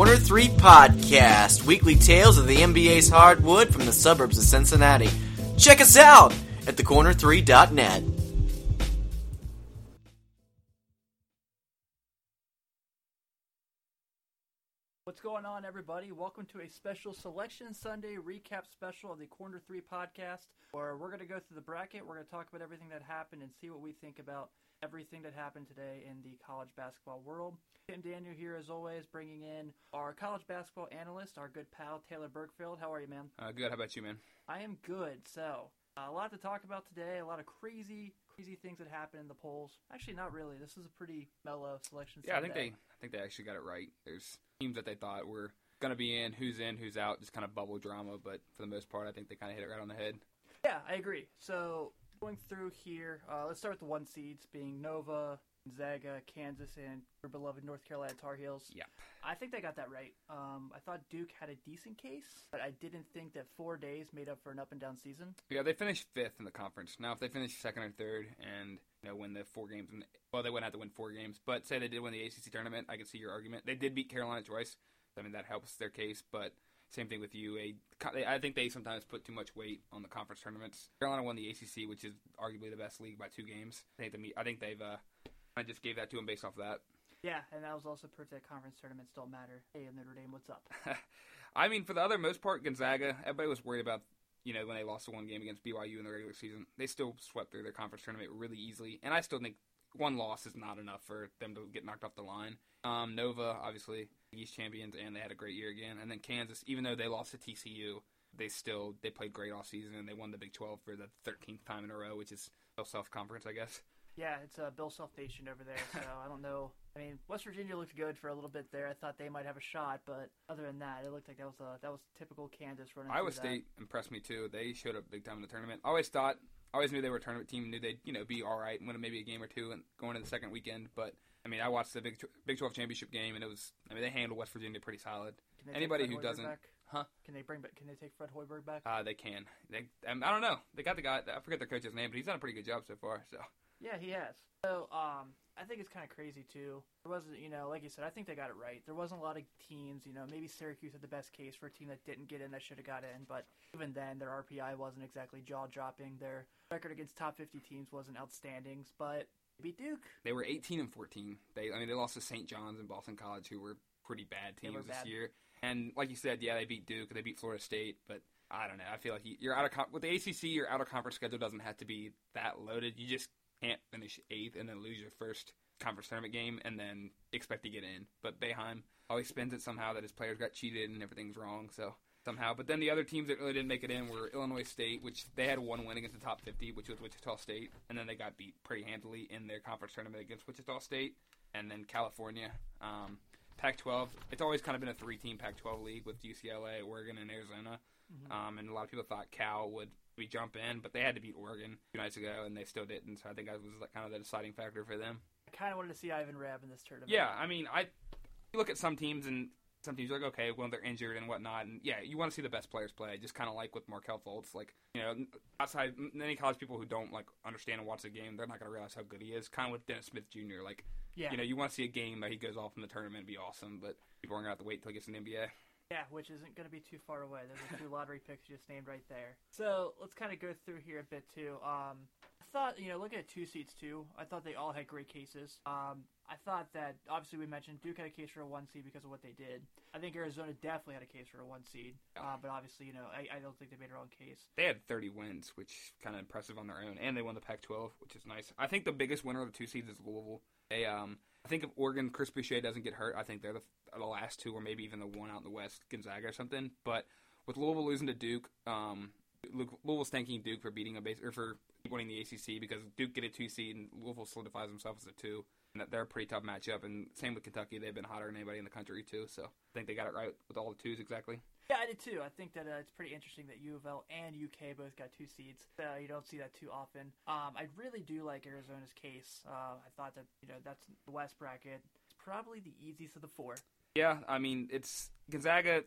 Corner 3 Podcast, weekly tales of the NBA's hardwood from the suburbs of Cincinnati. Check us out at thecorner3.net. What's going on, everybody? Welcome to a special Selection Sunday recap special of the Corner 3 podcast, where we're going to go through the bracket. We're going to talk about everything that happened and see what we think about everything that happened today in the college basketball world. Tim Daniel here, as always, bringing in our college basketball analyst, our good pal, Taylor Bergfield. How are you, man? Uh, good. How about you, man? I am good. So, uh, a lot to talk about today, a lot of crazy, crazy things that happened in the polls. Actually, not really. This is a pretty mellow selection Yeah, I think they, I think they actually got it right. There's teams that they thought were gonna be in, who's in, who's out, just kind of bubble drama. But for the most part, I think they kind of hit it right on the head. Yeah, I agree. So going through here, uh, let's start with the one seeds being Nova, Gonzaga, Kansas, and your beloved North Carolina Tar Heels. Yep. I think they got that right. Um, I thought Duke had a decent case, but I didn't think that four days made up for an up and down season. Yeah, they finished fifth in the conference. Now, if they finish second or third and you know win the four games, in well, they wouldn't have to win four games. But say they did win the ACC tournament, I can see your argument. They did beat Carolina twice. I mean, that helps their case. But same thing with you. A, I think they sometimes put too much weight on the conference tournaments. Carolina won the ACC, which is arguably the best league by two games. I think, the, I think they've. Uh, I just gave that to them based off of that. Yeah, and that was also proof that conference tournaments don't matter. Hey, Notre Dame, what's up? I mean, for the other most part, Gonzaga, everybody was worried about, you know, when they lost the one game against BYU in the regular season. They still swept through their conference tournament really easily, and I still think one loss is not enough for them to get knocked off the line. Um, Nova, obviously, East champions, and they had a great year again. And then Kansas, even though they lost to TCU, they still they played great all season, and they won the Big 12 for the 13th time in a row, which is Bill Self conference, I guess. Yeah, it's a uh, Bill Self Nation over there, so I don't know. I mean, West Virginia looked good for a little bit there. I thought they might have a shot, but other than that, it looked like that was a that was typical Kansas running. Iowa State impressed me too. They showed up big time in the tournament. Always thought, always knew they were a tournament team. Knew they'd you know be all right, and win maybe a game or two, and going into the second weekend. But mean, I watched the Big Big 12 championship game, and it was I mean they handled West Virginia pretty solid. Can Anybody who Hoiberg doesn't- back? Huh? Can they bring back? Can they take Fred Hoiberg back? Uh, they can. They um, I don't know. They got the guy. I forget their coach's name, but he's done a pretty good job so far. So Yeah, he has. So, um, I think it's kind of crazy too. There wasn't, you know, like you said, I think they got it right. There wasn't a lot of teams, you know, maybe Syracuse had the best case for a team that didn't get in that should have got in, but even then, their RPI wasn't exactly jaw dropping. Their record against top 50 teams wasn't outstanding, but beat Duke. they were 18 and 14. They I mean they lost to St. John's and Boston College, who were pretty bad teams this bad. year. And like you said, yeah, they beat Duke. They beat Florida State, but. I don't know. I feel like you- you're out of con- with the ACC. Your out of conference schedule doesn't have to be that loaded. You just can't finish eighth and then lose your first conference tournament game and then expect to get in. But Boeheim always spins it somehow that his players got cheated and everything's wrong. So somehow, but then the other teams that really didn't make it in were Illinois State, which they had one win against the top 50, which was Wichita State, and then they got beat pretty handily in their conference tournament against Wichita State, and then California. Um, Pac-12. It's always kind of been a three-team Pac-12 league with UCLA, Oregon, and Arizona. Um, and a lot of people thought Cal would be jump in, but they had to beat Oregon two nights ago, and they still didn't. So I think that was like kind of the deciding factor for them. I kind of wanted to see Ivan Rabb in this tournament. Yeah, I mean, I you look at some teams and some you're like, okay, well they're injured and whatnot, and yeah, you want to see the best players play. Just kind of like with Markelle Fultz, like you know, outside many college people who don't like understand and watch the game, they're not gonna realize how good he is. Kind of with Dennis Smith Jr. Like, Yeah. you know, you want to see a game that he goes off in the tournament and be awesome, but people aren't gonna have to wait until he gets in the NBA. Yeah, which isn't going to be too far away. Those are two lottery picks you just named right there. So let's kind of go through here a bit too. Um, I thought, you know, looking at two seats too, I thought they all had great cases. Um, I thought that obviously we mentioned Duke had a case for a one seed because of what they did. I think Arizona definitely had a case for a one seed, uh, but obviously, you know, I, I don't think they made their own case. They had 30 wins, which kind of impressive on their own, and they won the Pac-12, which is nice. I think the biggest winner of the two seeds is Louisville. They, um, I think if Oregon, Chris Boucher doesn't get hurt, I think they're the, the last two, or maybe even the one out in the West, Gonzaga or something. But with Louisville losing to Duke, um, Lu- Louisville's thanking Duke for beating a base or for winning the ACC because Duke get a two seed and Louisville solidifies themselves as a two. And that they're a pretty tough matchup. And same with Kentucky, they've been hotter than anybody in the country too. So I think they got it right with all the twos exactly. Yeah, I did too. I think that uh, it's pretty interesting that U of L and UK both got two seeds. Uh, you don't see that too often. Um, I really do like Arizona's case. Uh, I thought that you know that's the West bracket. It's probably the easiest of the four. Yeah, I mean it's Gonzaga.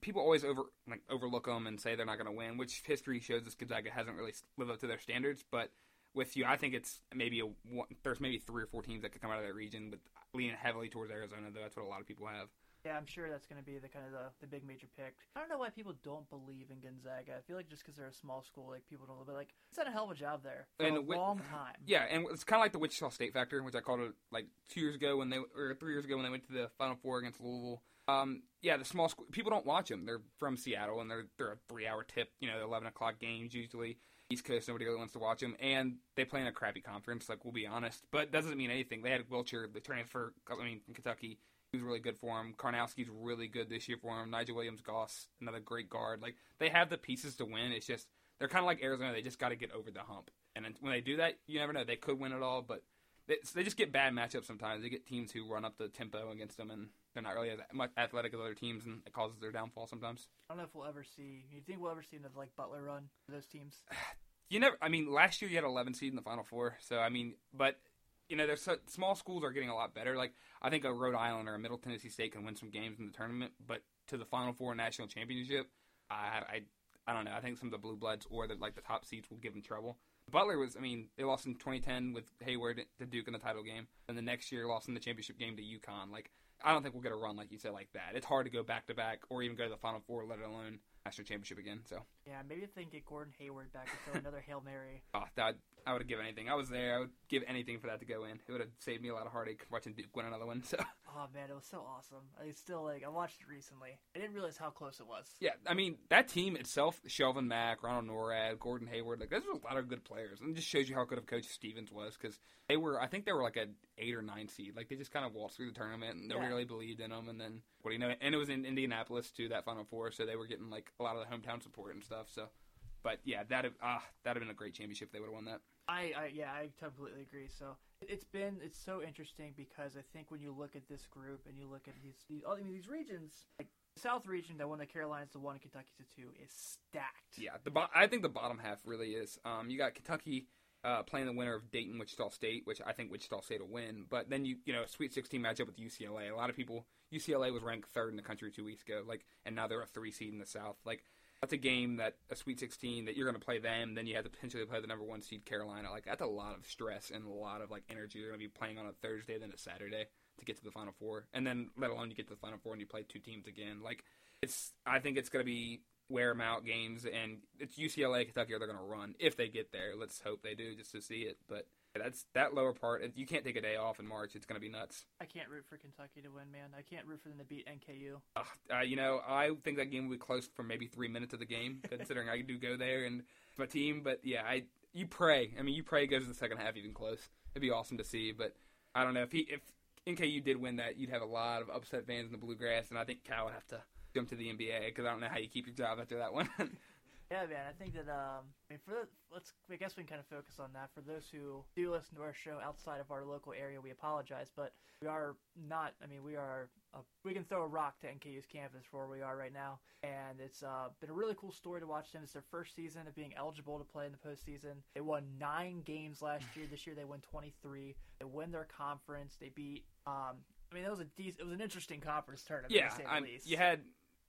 People always over like overlook them and say they're not going to win, which history shows us Gonzaga hasn't really lived up to their standards. But with you, I think it's maybe a one, there's maybe three or four teams that could come out of that region, but leaning heavily towards Arizona. Though that's what a lot of people have. Yeah, I'm sure that's going to be the kind of the, the big major pick. I don't know why people don't believe in Gonzaga. I feel like just because they're a small school, like people don't. But like, it's done a hell of a job there for And a wi- long time. Yeah, and it's kind of like the Wichita State factor, which I called it like two years ago when they or three years ago when they went to the Final Four against Louisville. Um, yeah, the small school people don't watch them. They're from Seattle and they're they're a three hour tip. You know, eleven o'clock games usually. East Coast, nobody really wants to watch them, and they play in a crappy conference. Like we'll be honest, but doesn't mean anything. They had Wiltjer, the transfer. I mean, from Kentucky. He was really good for him. Karnowski's really good this year for him. Nigel Williams Goss, another great guard. Like they have the pieces to win. It's just they're kind of like Arizona. They just got to get over the hump. And when they do that, you never know. They could win it all, but they, they just get bad matchups sometimes. They get teams who run up the tempo against them, and they're not really as much athletic as other teams, and it causes their downfall sometimes. I don't know if we'll ever see. You think we'll ever see another like Butler run for those teams? You never. I mean, last year you had 11 seed in the Final Four, so I mean, but you know, there's so, small schools are getting a lot better. Like I think a Rhode Island or a Middle Tennessee State can win some games in the tournament, but to the Final Four national championship, I I, I don't know. I think some of the blue bloods or the like the top seeds will give them trouble. Butler was, I mean, they lost in 2010 with Hayward to Duke in the title game, and the next year lost in the championship game to UConn. Like, I don't think we'll get a run like you said like that. It's hard to go back to back or even go to the Final Four, let alone national championship again. So, Yeah, maybe if they can get Gordon Hayward back and throw another hail mary. oh, that I would have given anything. I was there. I would give anything for that to go in. It would have saved me a lot of heartache watching Duke win another one. So, Oh man, it was so awesome. I still like. I watched it recently. I didn't realize how close it was. yeah, I mean that team itself, Shelvin Mack, Ronald Nored, Gordon Hayward, like those are a lot of good players, and it just shows you how good of coach Stevens was because they were. I think they were like a eight or nine seed. Like they just kind of waltzed through the tournament, and nobody Yeah. really believed in them. And then what do you know? And it was in Indianapolis too, that Final Four, so they were getting like a lot of the hometown support and stuff. So, but yeah, that ah that'd have been a great championship if they would have won that. I, I yeah, I completely agree. So it's been it's so interesting because I think when you look at this group and you look at these these I mean these regions like the South region that won the Carolinas to one, and Kentucky two is stacked. Yeah, the bo- I think the bottom half really is. Um, you got Kentucky uh, playing the winner of Dayton Wichita State, which I think Wichita State will win. But then you you know Sweet 16 matchup with UCLA. A lot of people UCLA was ranked third in the country two weeks ago, like, and now they're a three seed in the South. Like that's a game that a Sweet 16 that you're going to play them, then you have to potentially play the number one seed Carolina. Like that's a lot of stress and a lot of like energy. You're going to be playing on a Thursday then a Saturday to get to the Final Four, and then let alone you get to the Final Four and you play two teams again. Like it's I think it's going to be wear them out games, and it's UCLA, Kentucky are they're going to run if they get there. Let's hope they do just to see it. But that's that lower part. You can't take a day off in March. It's going to be nuts. I can't root for Kentucky to win, man. I can't root for them to beat NKU. Uh, uh, you know, I think that game will be close for maybe three minutes of the game, considering I do go there and my team. But yeah, I you pray. I mean, you pray it goes to the second half even close. It'd be awesome to see. But I don't know if he if NKU did win that, you'd have a lot of upset fans in the bluegrass, and I think Cal would have to jump to the NBA because I don't know how you keep your job after that one. Yeah, man. I think that um, I mean, for the, let's I guess we can kind of focus on that. For those who do listen to our show outside of our local area, we apologize, but we are not. I mean, we are. Uh, we can throw a rock to NKU's campus for where we are right now, and it's uh, been a really cool story to watch them. It's their first season of being eligible to play in the postseason. They won nine games last year. This year they won twenty three. They win their conference. They beat. Um, I mean, it was a dec- it was an interesting conference tournament. yeah, to say the least. you had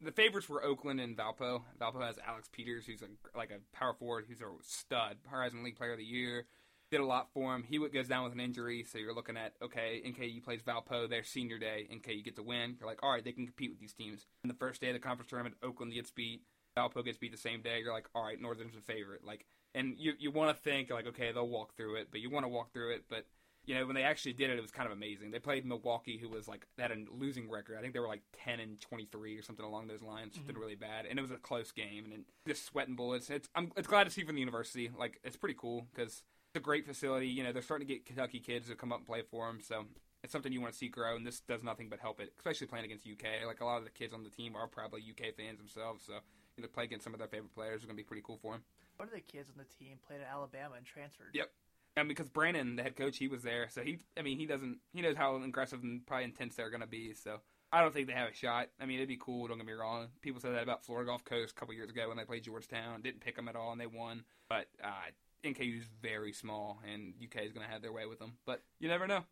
the favorites were Oakland and Valpo. Valpo has Alex Peters, who's a, like a power forward, who's a stud, Horizon League Player of the Year. Did a lot for him. He goes down with an injury, so you're looking at okay, NKU plays Valpo their senior day. NKU get the win. You're like, all right, they can compete with these teams. And the first day of the conference tournament, Oakland gets beat. Valpo gets beat the same day. You're like, all right, Northern's a favorite. Like, and you you want to think like, okay, they'll walk through it, but you want to walk through it, but you know, when they actually did it, it was kind of amazing. They played Milwaukee, who was like had a losing record. I think they were like ten and twenty three or something along those lines, something mm-hmm. really bad. And it was a close game, and then just sweating bullets. It's I'm it's glad to see from the university. Like it's pretty cool because it's a great facility. You know, they're starting to get Kentucky kids to come up and play for them. So it's something you want to see grow, and this does nothing but help it. Especially playing against UK. Like a lot of the kids on the team are probably UK fans themselves. So you know, play against some of their favorite players is going to be pretty cool for them. One of the kids on the team played at Alabama and transferred. Yep. And because Brandon, the head coach, he was there, so he, I mean, he doesn't, he knows how aggressive and probably intense they're going to be. So I don't think they have a shot. I mean, it'd be cool. Don't get me wrong. People said that about Florida Gulf Coast a couple years ago when they played Georgetown. Didn't pick them at all, and they won. But uh, NKU is very small, and UK is going to have their way with them. But you never know.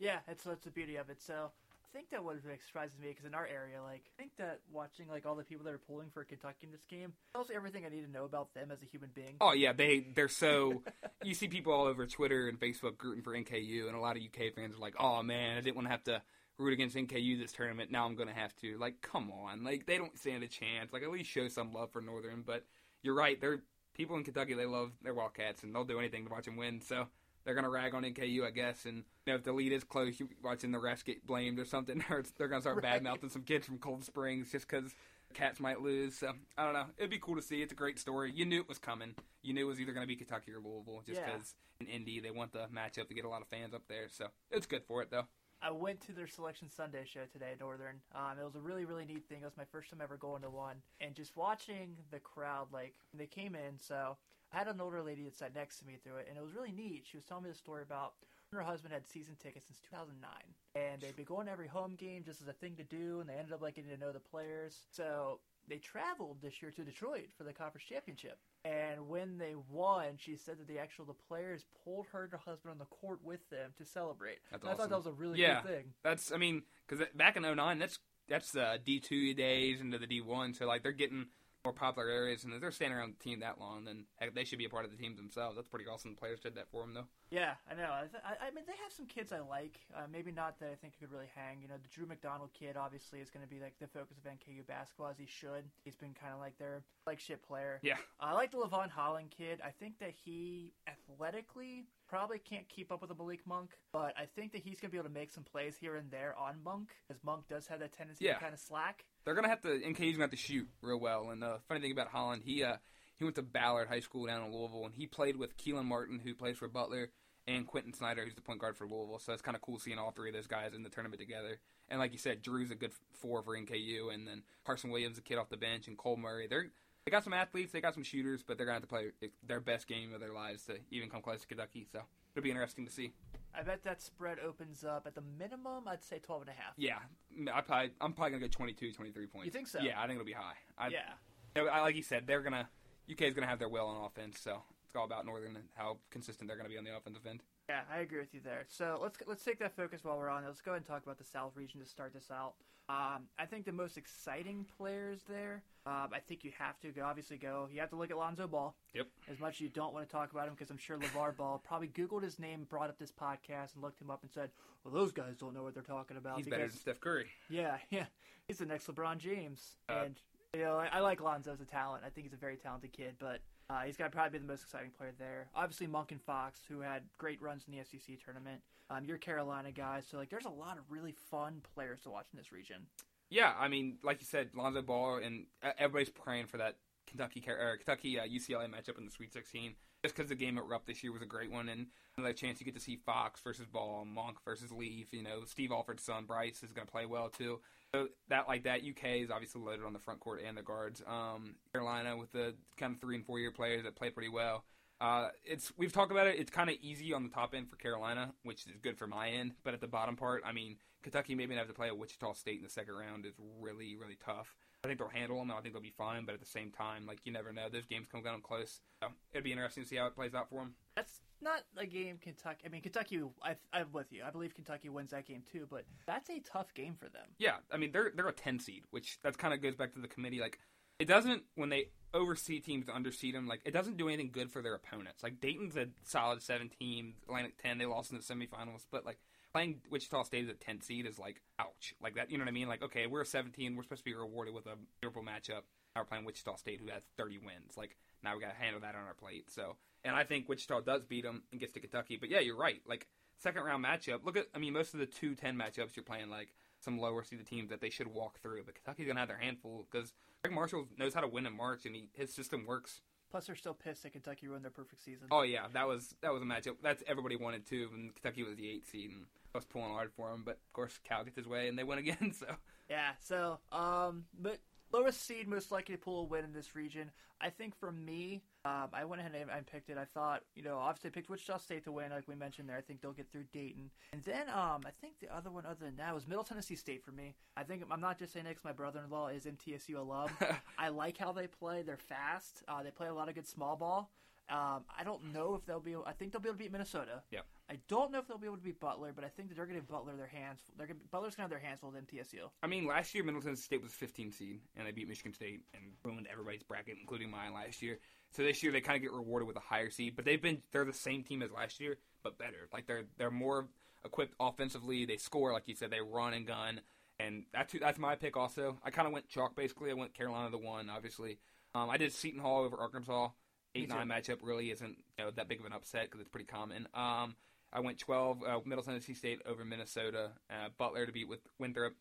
Yeah, that's that's the beauty of it. So think that what like, surprises me because in our area, like I think that watching like all the people that are pulling for Kentucky in this game tells me everything I need to know about them as a human being. Oh yeah, they they're so. you see people all over Twitter and Facebook rooting for NKU, and a lot of UK fans are like, "Oh man, I didn't want to have to root against NKU this tournament. Now I'm to have to. Like, come on. Like, they don't stand a chance. Like, at least show some love for Northern. But you're right. They're people in Kentucky. They love their Wildcats, and they'll do anything to watch them win. So they're going to rag on NKU, I guess. And you know, if the lead is close, you watching the refs get blamed or something, or they're going to start Right. bad mouthing some kids from Cold Springs just because Cats might lose. So I don't know. It'd be cool to see. It's a great story. You knew it was coming. You knew it was either going to be Kentucky or Louisville, just Yeah. because in Indy they want the matchup to get a lot of fans up there. So it's good for it though. I went to their Selection Sunday show today at Northern. Um, it was a really, really neat thing. It was my first time ever going to one, and just watching the crowd, like they came in. So I had an older lady that sat next to me through it, and it was really neat. She was telling me the story about her husband had season tickets since 2009, and they'd been going to every home game just as a thing to do, and they ended up like getting to know the players. So they traveled this year to Detroit for the conference championship. And when they won, she said that the actual the players pulled her and her husband on the court with them to celebrate. That's And I thought that was a really Yeah. cool thing. That's I mean because back in 09, that's that's uh, D2 days into the D1, so like they're getting more popular areas, and if they're staying around the team that long, then heck, they should be a part of the team themselves. That's pretty awesome. The players did that for them though. Yeah, I know. I, th- I I mean, they have some kids I like. Uh, maybe not that I think could really hang. You know, the Drew McDonald kid obviously is going to be like the focus of NKU basketball as he should. He's been kind of like their like shit player. Yeah, I like the Lavone Holland kid. I think that he athletically probably can't keep up with a Malik Monk, but I think that he's going to be able to make some plays here and there on Monk, because Monk does have that tendency Yeah. to kind of slack. They're gonna have to. NKU's gonna have to shoot real well. And the funny thing about Holland, he uh he went to Ballard High School down in Louisville, and he played with Kelan Martin, who plays for Butler, and Quentin Snider, who's the point guard for Louisville. So it's kind of cool seeing all three of those guys in the tournament together. And like you said, Drew's a good four for NKU, and then Carson Williams, a kid off the bench, and Cole Murray. They're they got some athletes, they got some shooters, but they're gonna have to play their best game of their lives to even come close to Kentucky. So it'll be interesting to see. I bet that spread opens up at the minimum, I'd say 12 and a half. Yeah, I probably I'm probably gonna go 22, 23 points. You think so? Yeah, I think it'll be high. I, yeah. I- like you said, they're gonna UK's gonna have their will on offense, so it's all about Northern and how consistent they're gonna be on the offensive end. Yeah, I agree with you there. So let's let's take that focus while we're on. it. Let's go ahead and talk about the South region to start this out. Um, I think the most exciting players there. Um, I think you have to go, obviously go. You have to look at Lonzo Ball. Yep. As much as you don't want to talk about him, because I'm sure LeVar Ball probably Googled his name, brought up this podcast, and looked him up and said, "Well, those guys don't know what they're talking about." He's because better than Steph Curry. yeah, yeah, he's the next LeBron James, Uh, and you know I, I like Lonzo as a talent. I think he's a very talented kid, but uh, he's got to probably be the most exciting player there. Obviously, Monk and Fox, who had great runs in the SEC tournament. Um, you're Carolina guys, so like there's a lot of really fun players to watch in this region. Yeah, I mean, like you said, Lonzo Ball and uh, everybody's praying for that Kentucky or Kentucky uh, UCLA matchup in the Sweet 16. Just because the game at Rupp this year was a great one, and another chance you get to see Fox versus Ball, Monk versus Leaf. You know, Steve Alford's son Bryce is going to play well too. So that like that, UK is obviously loaded on the front court and the guards. Um, Carolina with the kind of three and four year players that play pretty well. Uh, it's we've talked about it. It's kind of easy on the top end for Carolina, which is good for my end. But at the bottom part, I mean, Kentucky maybe have to play at Wichita State in the second round is really really tough. I think they'll handle them. I think they'll be fine. But at the same time, like you never know, those games come down close. So it'd be interesting to see how it plays out for them. That's not a game Kentucky. I mean, Kentucky. I, I'm with you. I believe Kentucky wins that game too, but that's a tough game for them. Yeah, I mean they're they're a ten seed, which that kind of goes back to the committee. Like it doesn't when they oversee teams to underseed them. Like it doesn't do anything good for their opponents. Like Dayton's a solid seventeen, Atlantic ten. They lost in the semifinals, but like playing Wichita State as a ten seed is like ouch. Like that, you know what I mean? Like okay, we're a seventeen. We're supposed to be rewarded with a favorable matchup. Now we're playing Wichita State, who has thirty wins. Like now we got to handle that on our plate. So and I think Wichita does beat them and gets to Kentucky. But yeah, you're right. Like second round matchup. Look at I mean most of the two ten matchups you're playing like some lower seeded teams that they should walk through. But Kentucky's gonna have their handful because Gregg Marshall knows how to win in March and he, his system works. Plus, they're still pissed that Kentucky ruined their perfect season. Oh yeah, that was that was a matchup that's everybody wanted too. And Kentucky was the eighth seed and I was pulling hard for him, but of course Cal gets his way and they win again. So Yeah, so um but lowest seed most likely to pull a win in this region. I think for me, um, I went ahead and I picked it. I thought, you know, obviously I picked Wichita State to win, like we mentioned there. I think they'll get through Dayton. And then um I think the other one other than that was Middle Tennessee State for me. I think I'm not just saying that 'cause my brother in law is MTSU alum. I like how they play. They're fast. Uh, they play a lot of good small ball. Um, I don't know if they'll be. I think they'll be able to beat Minnesota. Yep. I don't know if they'll be able to beat Butler, but I think that they're going to Butler their hands. They're gonna, Butler's going to have their hands full with MTSU. I mean, last year Middle Tennessee State was 15 seed, and they beat Michigan State and ruined everybody's bracket, including mine last year. So this year they kind of get rewarded with a higher seed, but they've been they're the same team as last year, but better. Like they're they're more equipped offensively. They score, like you said, they run and gun, and that's that's my pick. Also, I kind of went chalk basically. I went Carolina the one, obviously. Um, I did Seton Hall over Arkansas. Eight nine matchup really isn't you know that big of an upset because it's pretty common. Um, I went 12 uh, Middle Tennessee State over Minnesota. Uh, Butler to beat with Winthrop.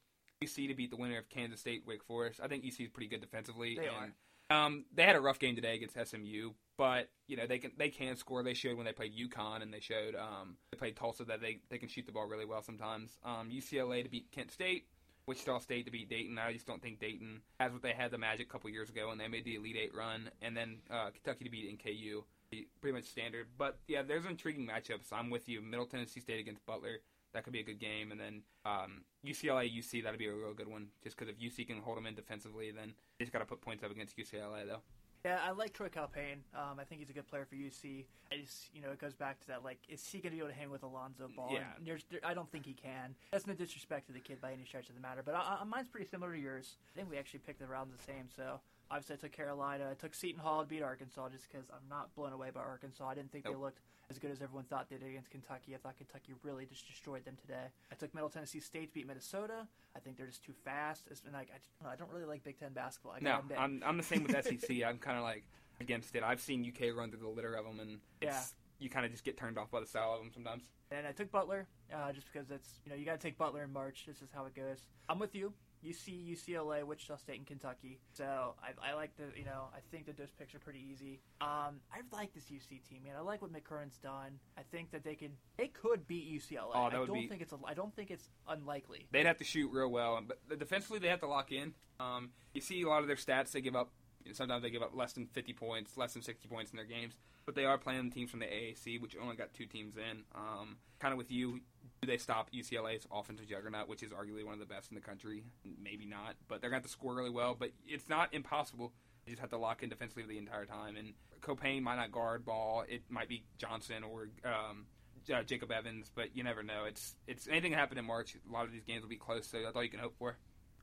UC to beat the winner of Kansas State Wake Forest. I think UC is pretty good defensively. They and, Um, they had a rough game today against SMU, but you know they can they can score. They showed when they played UConn and they showed um, they played Tulsa that they, they can shoot the ball really well sometimes. Um, UCLA to beat Kent State. Wichita State to beat Dayton. I just don't think Dayton has what they had the Magic a couple years ago when they made the Elite Eight run, and then uh, Kentucky to beat NKU. Pretty much standard, but yeah, there's intriguing matchups. I'm with you. Middle Tennessee State against Butler, that could be a good game, and then um, UCLA UC that'd be a real good one. Just because if UC can hold them in defensively, then they just got to put points up against UCLA though. Yeah, I like Troy Caupain. Um, I think he's a good player for UC. I just, you know, it goes back to that. Like, is he going to be able to hang with Alonzo Ball? Yeah. There, I don't think he can. That's no disrespect to the kid by any stretch of the matter. But I, I, mine's pretty similar to yours. I think we actually picked the rounds the same. So obviously, I took Carolina. I took Seton Hall to beat Arkansas just because I'm not blown away by Arkansas. I didn't think Nope. they looked as good as everyone thought they did against Kentucky. I thought Kentucky really just destroyed them today. I took Middle Tennessee State to beat Minnesota. I think they're just too fast. It's, and like, I, just, I don't really like Big Ten basketball. I no, admit. I'm I'm the same with SEC. I'm kind of like against it. I've seen UK run through the litter of them, and it's, you kind of just get turned off by the style of them sometimes. And I took Butler, uh, just because it's you know you got to take Butler in March. This is how it goes. I'm with you. UC, UCLA, Wichita State, and Kentucky. So I, I like the you know I think that those picks are pretty easy. Um, I like this UC team, man. I like what McCurran's done. I think that they can they could beat UCLA. Oh, that I would don't be- think it's a, I don't think it's unlikely. They'd have to shoot real well, but defensively they have to lock in. Um, you see a lot of their stats; they give up. You know, sometimes they give up less than 50 points, less than 60 points in their games. But they are playing teams from the AAC, which only got two teams in. Um, kind of with you, they stop UCLA's offensive juggernaut, which is arguably one of the best in the country? Maybe not, but they're going to have to score really well. But it's not impossible. You just have to lock in defensively the entire time. And Caupain might not guard ball. It might be Johnson or um, uh, Jacob Evans, but you never know. It's it's anything can happen in March. A lot of these games will be close, so that's all you can hope for.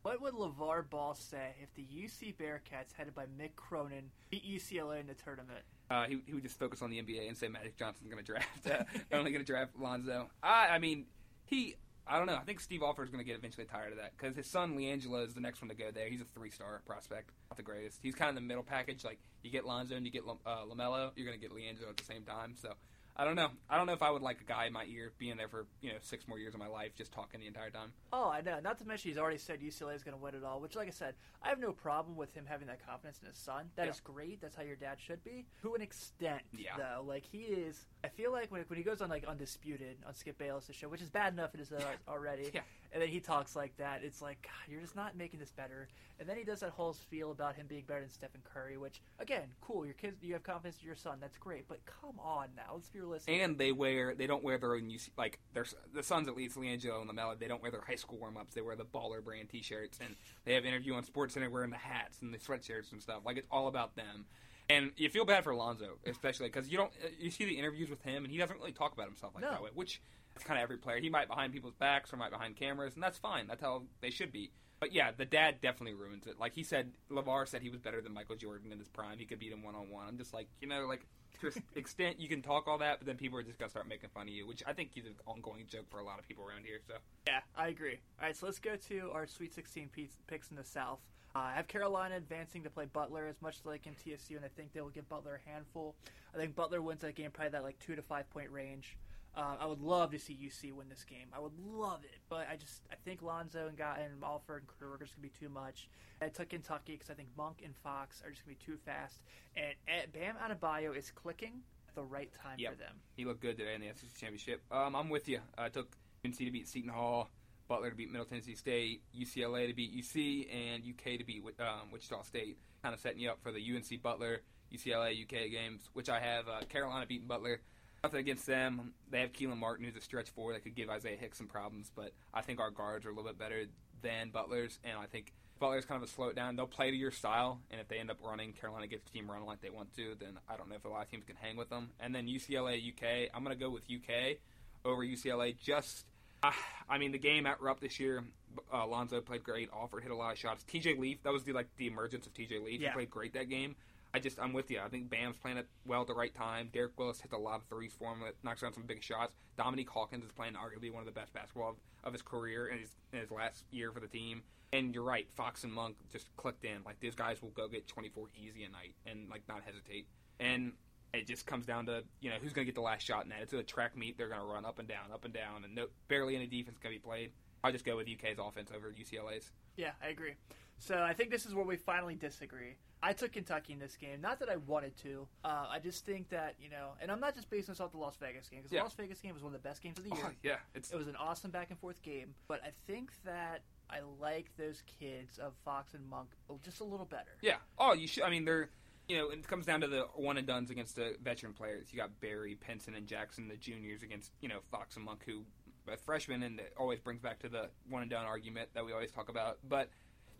What would LeVar Ball say if the UC Bearcats, headed by Mick Cronin, beat UCLA in the tournament? Uh, he, he would just focus on the NBA and say Magic Johnson's going to draft, uh, only going to draft Lonzo. I, I mean, he, I don't know. I think Steve Alford is going to get eventually tired of that because his son LiAngelo is the next one to go there. He's a three-star prospect, not the greatest. He's kind of the middle package. Like you get Lonzo and you get uh, LaMelo, you're going to get LiAngelo at the same time. So I don't know. I don't know if I would like a guy in my ear being there for you know six more years of my life just talking the entire time. Oh, I know. Not to mention he's already said UCLA is going to win it all. Which, like I said, I have no problem with him having that confidence in his son. That is Yeah. great. That's how your dad should be. To an extent, Yeah. though, like he is. I feel like when, when he goes on like undisputed on Skip Bayless' show, which is bad enough it is uh, already, Yeah. And then he talks like that, it's like God, you're just not making this better. And then he does that whole spiel about him being better than Stephen Curry, which again, cool. Your kids, you have confidence in your son. That's great. But come on now, let's be realistic. And they wear they don't wear their own UC like their the sons at least LiAngelo and LaMelo they don't wear their high school warm ups they wear the baller brand t shirts and they have interview on Sports Center wearing the hats and the sweatshirts and stuff like it's all about them and you feel bad for Alonzo especially because you don't you see the interviews with him and he doesn't really talk about himself like No. that way which kind of every player he might behind people's backs or might behind cameras and that's fine that's how they should be but yeah the dad definitely ruins it like he said LaVar said he was better than Michael Jordan in his prime he could beat him one on one I'm just like you know like to an extent you can talk all that, but then people are just gonna start making fun of you, which I think is an ongoing joke for a lot of people around here. So Yeah, I agree. All right, so let's go to our Sweet 16 pe- picks in the South. Uh, I have Carolina advancing to play Butler as much like MTSU, and I think they will give Butler a handful. I think Butler wins that game probably that like two to five point range. Um, I would love to see UC win this game. I would love it, but I just I think Lonzo and Got and Alford and Crew are just gonna be too much. I took Kentucky because I think Monk and Fox are just gonna be too fast, and Bam Adebayo is clicking at the right time Yep. for them. he looked good today in the SEC championship. Um, I'm with you. I took UNC to beat Seton Hall, Butler to beat Middle Tennessee State, UCLA to beat UC, and UK to beat um, Wichita State. Kind of setting you up for the UNC Butler UCLA UK games, which I have uh, Carolina beating Butler. Nothing against them. They have Kelan Martin, who's a stretch four that could give Isaiah Hicks some problems, but I think our guards are a little bit better than Butler's, and I think Butler's kind of a slow it down. They'll play to your style, and if they end up running, Carolina gets the team running like they want to, then I don't know if a lot of teams can hang with them. And then UCLA, UK, I'm going to go with UK over UCLA. Just, uh, I mean, the game at Rupp this year, uh, Alonzo played great. Alford hit a lot of shots. TJ Leaf, that was the like the emergence of TJ Leaf. Yeah. He played great that game. I just I'm with you. I think Bam's playing it well at the right time. Derek Willis hits a lot of threes for him, knocks down some big shots. Dominique Hawkins is playing arguably one of the best basketball of, of his career in his in his last year for the team. And you're right, Fox and Monk just clicked in. Like these guys will go get 24 easy a night and like not hesitate. And it just comes down to you know who's going to get the last shot in that. It's a track meet; they're going to run up and down, up and down, and no, barely any defense can be played. I just go with UK's offense over UCLA's. Yeah, I agree. So I think this is where we finally disagree. I took Kentucky in this game. Not that I wanted to. Uh, I just think that you know, and I'm not just basing this off the Las Vegas game because Yeah. the Las Vegas game was one of the best games of the year. Oh, yeah, it's It was an awesome back and forth game, but I think that I like those kids of Fox and Monk just a little better. Yeah. Oh, you should. I mean, they're. You know, it comes down to the one and duns against the veteran players. You got Berry, Pinson, and Jackson, the juniors, against you know Fox and Monk, who are freshmen, and it always brings back to the one and done argument that we always talk about. But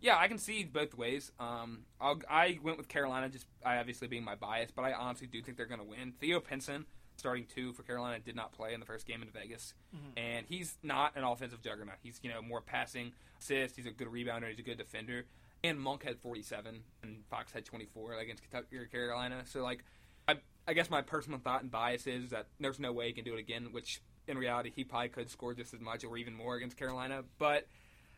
yeah, I can see both ways. Um, I'll, I went with Carolina, just I obviously being my bias, but I honestly do think they're going to win. Theo Pinson, starting two for Carolina, did not play in the first game in Vegas, and he's not an offensive juggernaut. He's you know more passing, assist. He's a good rebounder. He's a good defender. And Monk had 47, and Fox had 24 against Kentucky or Carolina. So like, I, I guess my personal thought and bias is that there's no way he can do it again. Which in reality, he probably could score just as much or even more against Carolina, but.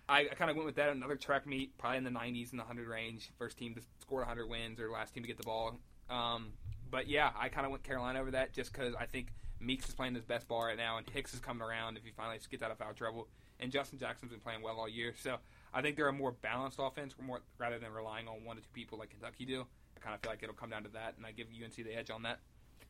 I, I kind of went with that. Another track meet, probably in the 90s and the 100 range. First team to score 100 wins, or last team to get the ball. Um, but yeah, I kind of went Carolina over that just because I think Meeks is playing his best ball right now, and Hicks is coming around if he finally gets out of foul trouble. And Justin Jackson's been playing well all year, so I think they're a more balanced offense, more rather than relying on one or two people like Kentucky do. I kind of feel like it'll come down to that, and I give UNC the edge on that.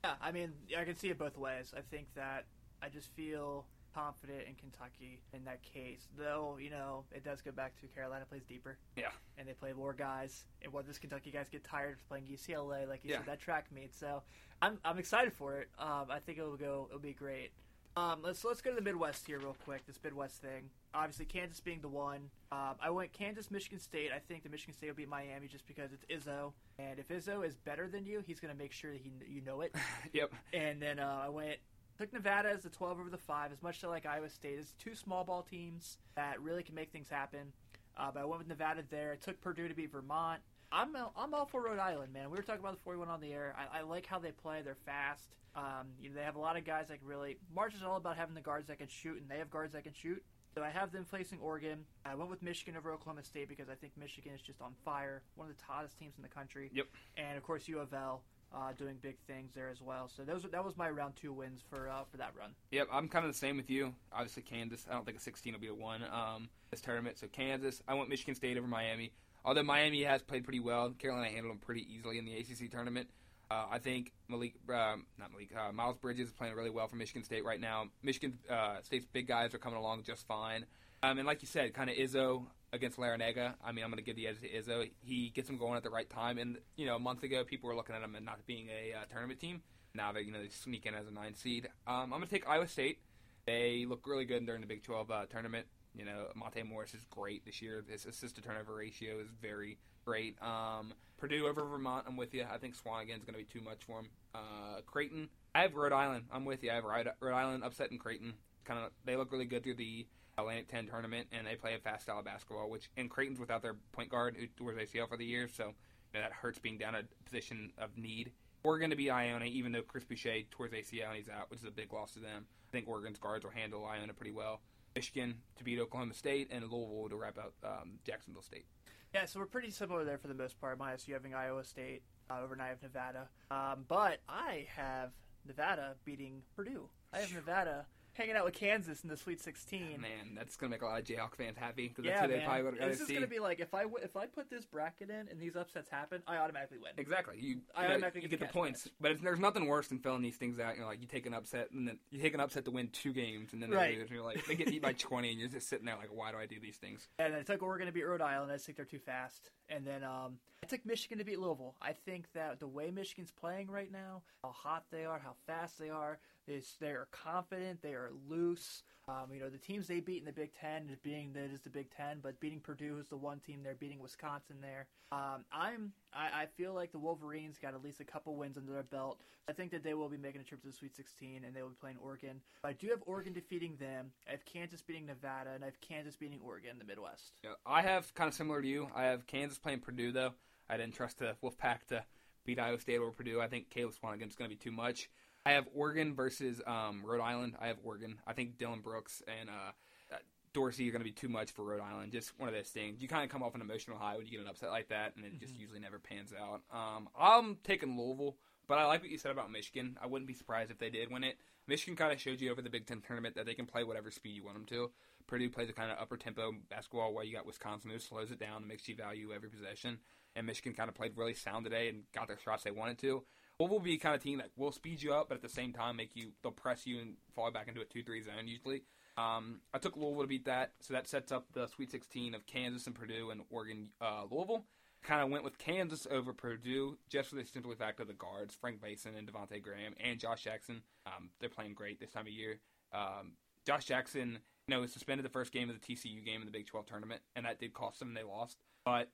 Yeah, I mean, I can see it both ways. I think that I just feel confident in Kentucky in that case. Though, you know, it does go back to Carolina plays deeper. Yeah. And they play more guys. And what does Kentucky guys get tired of playing UCLA, like you Yeah. said, that track meet. So I'm, I'm excited for it. Um, I think it'll go it'll be great. Um, let's let's go to the Midwest here real quick. This Midwest thing. Obviously, Kansas being the one. Um, I went Kansas, Michigan State. I think the Michigan State will beat Miami just because it's Izzo. And if Izzo is better than you, he's going to make sure that he you know it. Yep. And then uh, I went took Nevada as the 12 over the 5, as much to like Iowa State. It's two small ball teams that really can make things happen. Uh, but I went with Nevada there. I took Purdue to beat Vermont. I'm I'm all for Rhode Island, man. We were talking about the 41 on the air. I, I like how they play. They're fast. Um, you know, they have a lot of guys that can really. March is all about having the guards that can shoot, and they have guards that can shoot. So I have them facing Oregon. I went with Michigan over Oklahoma State because I think Michigan is just on fire, one of the hottest teams in the country. Yep. And of course U of L uh, doing big things there as well. So those that was my round two wins for uh, for that run. Yep, I'm kind of the same with you. Obviously, Kansas. I don't think a 16 will be a one um, this tournament. So Kansas. I went Michigan State over Miami. Although Miami has played pretty well, Carolina handled them pretty easily in the ACC tournament. Uh, I think Malik, um, not Malik, uh, Miles Bridges is playing really well for Michigan State right now. Michigan uh, State's big guys are coming along just fine. Um, and like you said, kind of Izzo against Larranaga. I mean, I'm going to give the edge to Izzo. He gets them going at the right time. And you know, a month ago, people were looking at him and not being a uh, tournament team. Now they, you know, they sneak in as a nine seed. Um, I'm going to take Iowa State. They look really good during the Big 12 uh, tournament. You know, Monte Morris is great this year. His assist to turnover ratio is very great. Um, Purdue over Vermont, I'm with you. I think Swanigan's going to be too much for him. Uh, Creighton, I have Rhode Island. I'm with you. I have Rhode Island upsetting Creighton. Kind of, they look really good through the Atlantic 10 tournament, and they play a fast style of basketball. Which and Creighton's without their point guard who tours ACL for the year, so you know, that hurts being down a position of need. Oregon to be Iona, even though Chris Boucher tours ACL and he's out, which is a big loss to them. I think Oregon's guards will handle Iona pretty well. Michigan to beat Oklahoma State, and Louisville to wrap up um, Jacksonville State. Yeah, so we're pretty similar there for the most part. Minus you having Iowa State uh, over and I have Nevada. Um, but I have Nevada beating Purdue. I have Nevada hanging out with Kansas in the Sweet 16. Man, that's gonna make a lot of Jayhawk fans happy because yeah, that's who they probably would this is gonna be like if I w- if I put this bracket in and these upsets happen, I automatically win. Exactly. You, I you, know, automatically you get get the points, prize. but it's, there's nothing worse than filling these things out. You know, like you take an upset and then you take an upset to win two games, and then they Right. lose. And you're like, they get beat by 20, and you're just sitting there like, why do I do these things? And I took Oregon to beat Rhode Island. I just think they're too fast. And then um, I took Michigan to beat Louisville. I think that the way Michigan's playing right now, how hot they are, how fast they are, is they are confident, they are loose. Um, you know, the teams they beat in the Big Ten is being that is the Big Ten, but beating Purdue is the one team they're beating Wisconsin there. Um, I'm I, I feel like the Wolverines got at least a couple wins under their belt. I think that they will be making a trip to the Sweet 16 and they will be playing Oregon. I do have Oregon defeating them. I have Kansas beating Nevada, and I have Kansas beating Oregon in the Midwest. Yeah, I have kind of similar to you. I have Kansas playing Purdue though. I didn't trust the Wolfpack to beat Iowa State or Purdue. I think Caleb Swanigan's going to be too much. I have Oregon versus um, Rhode Island. I have Oregon. I think Dillon Brooks and uh, Dorsey are going to be too much for Rhode Island. Just one of those things. You kind of come off an emotional high when you get an upset like that, and it mm-hmm. just usually never pans out. Um, I'm taking Louisville, but I like what you said about Michigan. I wouldn't be surprised if they did win it. Michigan kind of showed you over the Big Ten tournament that they can play whatever speed you want them to. Purdue plays a kind of upper tempo basketball while you got Wisconsin who slows it down and makes you value every possession. And Michigan kind of played really sound today and got their shots they wanted to. Louisville will be kind of team that will speed you up, but at the same time make you they'll press you and fall back into a two three zone usually. Um, I took Louisville to beat that, so that sets up the Sweet 16 of Kansas and Purdue and Oregon uh, Louisville. Kind of went with Kansas over Purdue just for the simple fact of the guards, Frank Mason and Devonte Graham and Josh Jackson. Um, they're playing great this time of year. Um, Josh Jackson, you know, was suspended the first game of the TCU game in the Big 12 tournament, and that did cost them. They lost, but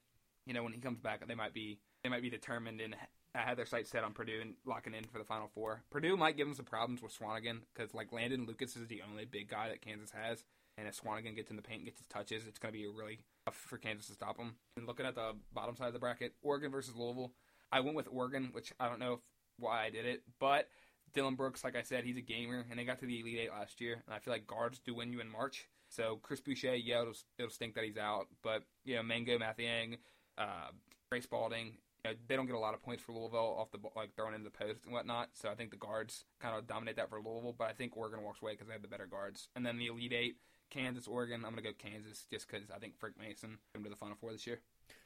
you know, when he comes back, they might be they might be determined and have their sights set on Purdue and locking in for the Final Four. Purdue might give them some problems with Swanigan because like Landon Lucas is the only big guy that Kansas has, and if Swanigan gets in the paint and gets his touches, it's going to be really tough for Kansas to stop him. And looking at the bottom side of the bracket, Oregon versus Louisville, I went with Oregon, which I don't know why I did it, but Dillon Brooks, like I said, he's a gamer, and they got to the Elite Eight last year, and I feel like guards do win you in March. So Chris Boucher, yeah, it'll, it'll stink that he's out, but you know Mangok Mathiang, uh, Trey Spalding, you know, they don't get a lot of points for Louisville off the like throwing into the post and whatnot. So I think the guards kind of dominate that for Louisville, but I think Oregon walks away because they have the better guards. And then the Elite Eight, Kansas, Oregon. I'm gonna go Kansas just because I think Frank Mason come to the Final Four this year.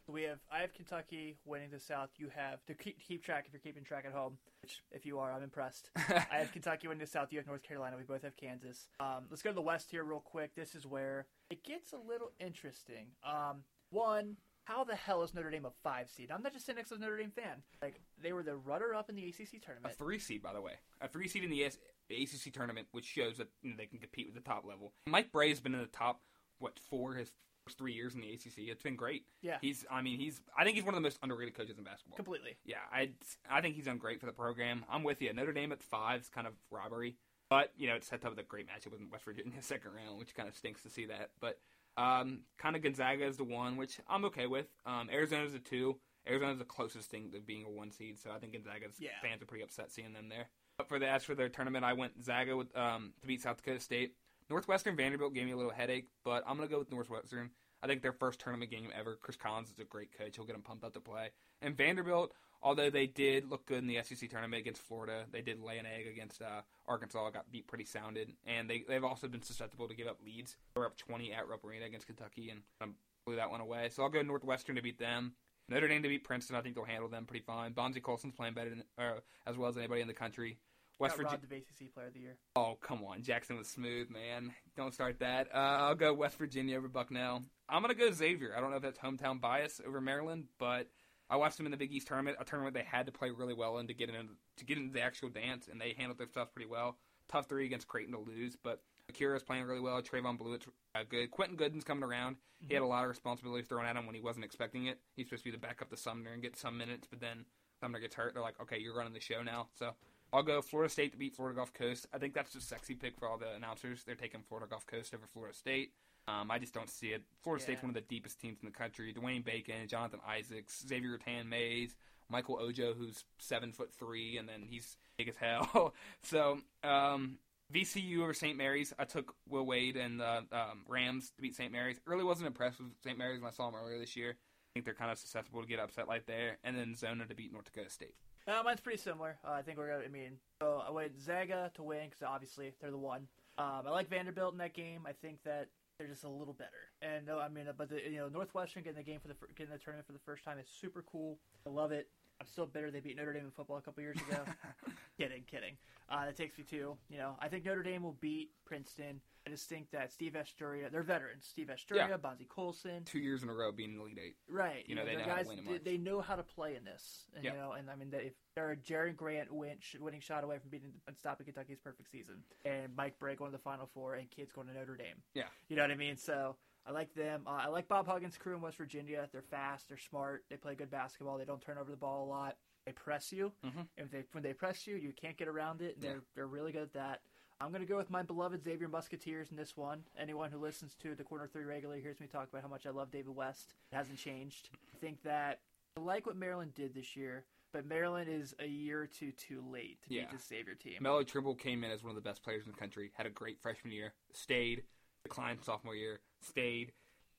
We have I have Kentucky winning the South. You have to keep, keep track if you're keeping track at home. Which, if you are, I'm impressed. I have Kentucky winning the South. You have North Carolina. We both have Kansas. Um, let's go to the West here real quick. This is where it gets a little interesting. Um, one, how the hell is Notre Dame a five seed? I'm not just saying next to a Notre Dame fan. Like they were the runner up in the ACC tournament. A three seed, by the way, a three seed in the ACC tournament, which shows that you know, they can compete with the top level. Mike Brey has been in the top what four his three years in the ACC. It's been great. Yeah, he's. I mean, he's. I think he's one of the most underrated coaches in basketball. Completely. Yeah, I. I think he's done great for the program. I'm with you. Notre Dame at five is kind of robbery, but you know it's set up with a great matchup with West Virginia in the second round, which kind of stinks to see that. But um, kind of Gonzaga is the one, which I'm okay with. Um, Arizona's the two. Arizona's the closest thing to being a one seed, so I think Gonzaga's yeah. fans are pretty upset seeing them there. But for the as for their tournament, I went Zaga with um, to beat South Dakota State. Northwestern Vanderbilt gave me a little headache, but I'm gonna go with Northwestern. I think their first tournament game ever. Chris Collins is a great coach. He'll get them pumped up to play. And Vanderbilt, although they did look good in the SEC tournament against Florida, they did lay an egg against uh, Arkansas. Got beat pretty sounded, and they they've also been susceptible to give up leads. They were up 20 at Rupp Arena against Kentucky and um, blew that one away. So I'll go Northwestern to beat them. Notre Dame to beat Princeton. I think they'll handle them pretty fine. Bonzie Colson's playing better than, uh, as well as anybody in the country. West Virginia. the ACC Player of the Year. Oh come on, Jackson was smooth, man. Don't start that. Uh, I'll go West Virginia over Bucknell. I'm gonna go Xavier. I don't know if that's hometown bias over Maryland, but I watched them in the Big East tournament, a tournament they had to play really well in to get into to get into the actual dance, and they handled their stuff pretty well. Tough three against Creighton to lose, but Akira's playing really well. Trevon Bluiett uh, good. Quentin Goodin's coming around. Mm-hmm. He had a lot of responsibility thrown at him when he wasn't expecting it. He's supposed to be the backup to Sumner and get some minutes, but then Sumner gets hurt. They're like, okay, you're running the show now. So I'll go Florida State to beat Florida Gulf Coast. I think that's the sexy pick for all the announcers. They're taking Florida Gulf Coast over Florida State. Um, I just don't see it. Florida yeah. State's one of the deepest teams in the country. Dwayne Bacon, Jonathan Isaacs, Xavier Rathan-Mayes, Michael Ojo, who's seven foot three, and then he's big as hell. so um, VCU over St. Mary's. I took Will Wade and the um, Rams to beat St. Mary's. Really wasn't impressed with St. Mary's when I saw them earlier this year. I think they're kind of susceptible to get upset like there. And then Zona to beat North Dakota State. Uh, mine's pretty similar. Uh, I think we're gonna. I mean, so I went Zaga to win because obviously they're the one. Um, I like Vanderbilt in that game. I think that they're just a little better. And no, I mean, but the, you know, Northwestern getting the game for the getting the tournament for the first time is super cool. I love it. I'm still bitter they beat Notre Dame in football a couple years ago. kidding, kidding. Uh, that takes me to you know I think Notre Dame will beat Princeton. I just think that Steve Vasturia, they're veterans. Steve Vasturia, yeah. Bonzie Colson, two years in a row being in the Elite Eight. Right. You, you know, know, they know guys, they, they, know how to play in this. And, yeah. You know, and I mean, if they're a Jerian Grant win, winning shot away from beating and stopping Kentucky's perfect season, and Mike Brey going to the Final Four, and kids going to Notre Dame. Yeah. You know what I mean? So I like them. Uh, I like Bob Huggins' crew in West Virginia. They're fast. They're smart. They play good basketball. They don't turn over the ball a lot. They press you. Mm-hmm. If they when they press you, you can't get around it. They're they're really good at that. I'm going to go with my beloved Xavier Musketeers in this one. Anyone who listens to the Corner 3 regularly hears me talk about how much I love David West. It hasn't changed. I think that I like what Maryland did this year. but Maryland is a year or two too late to Yeah. beat the Xavier team. Melo Trimble came in as one of the best players in the country. Had a great freshman year. Stayed. Declined sophomore year. Stayed.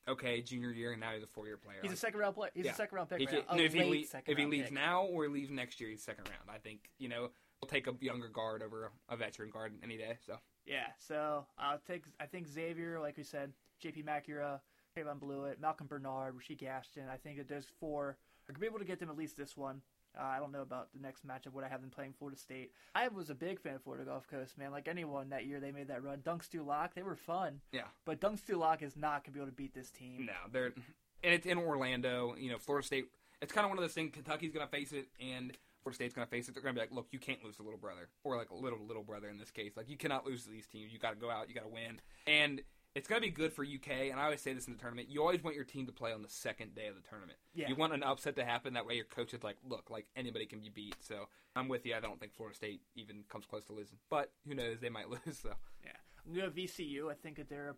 Okay, junior year, and now he's a four-year player. He's a second round player. He's Yeah. a second round pick. He right can- now. A if he, second if he leaves pick. now or he leaves next year, he's second round. I think you know we'll take a younger guard over a, a veteran guard any day. So Yeah, so I'll take. I think Xavier, like we said, J.P. Macura, Trevon Bluiett, Malcolm Bernard, RaShid Gaston. I think that those four are gonna be able to get them at least this one. Uh, I don't know about the next matchup. What I have them playing Florida State. I was a big fan of Florida Gulf Coast, man. Like anyone that year, they made that run. Dunks Stu Lock, they were fun. Yeah. But Dunks Stu Lock is not gonna be able to beat this team. no, they're and it's in Orlando. You know, Florida State. It's kind of one of those things. Kentucky's going to face it, and Florida State's going to face it. They're going to be like, look, you can't lose to little brother, or like a little little brother in this case. Like you cannot lose to these teams. You got to go out. You got to win, and it's going to be good for UK. And I always say this in the tournament: you always want your team to play on the second day of the tournament. Yeah. You want an upset to happen. That way, your coach is like, look, like anybody can be beat. So I'm with you. I don't think Florida State even comes close to losing, but who knows? They might lose. So Yeah, I'm gonna go VCU. I think that they're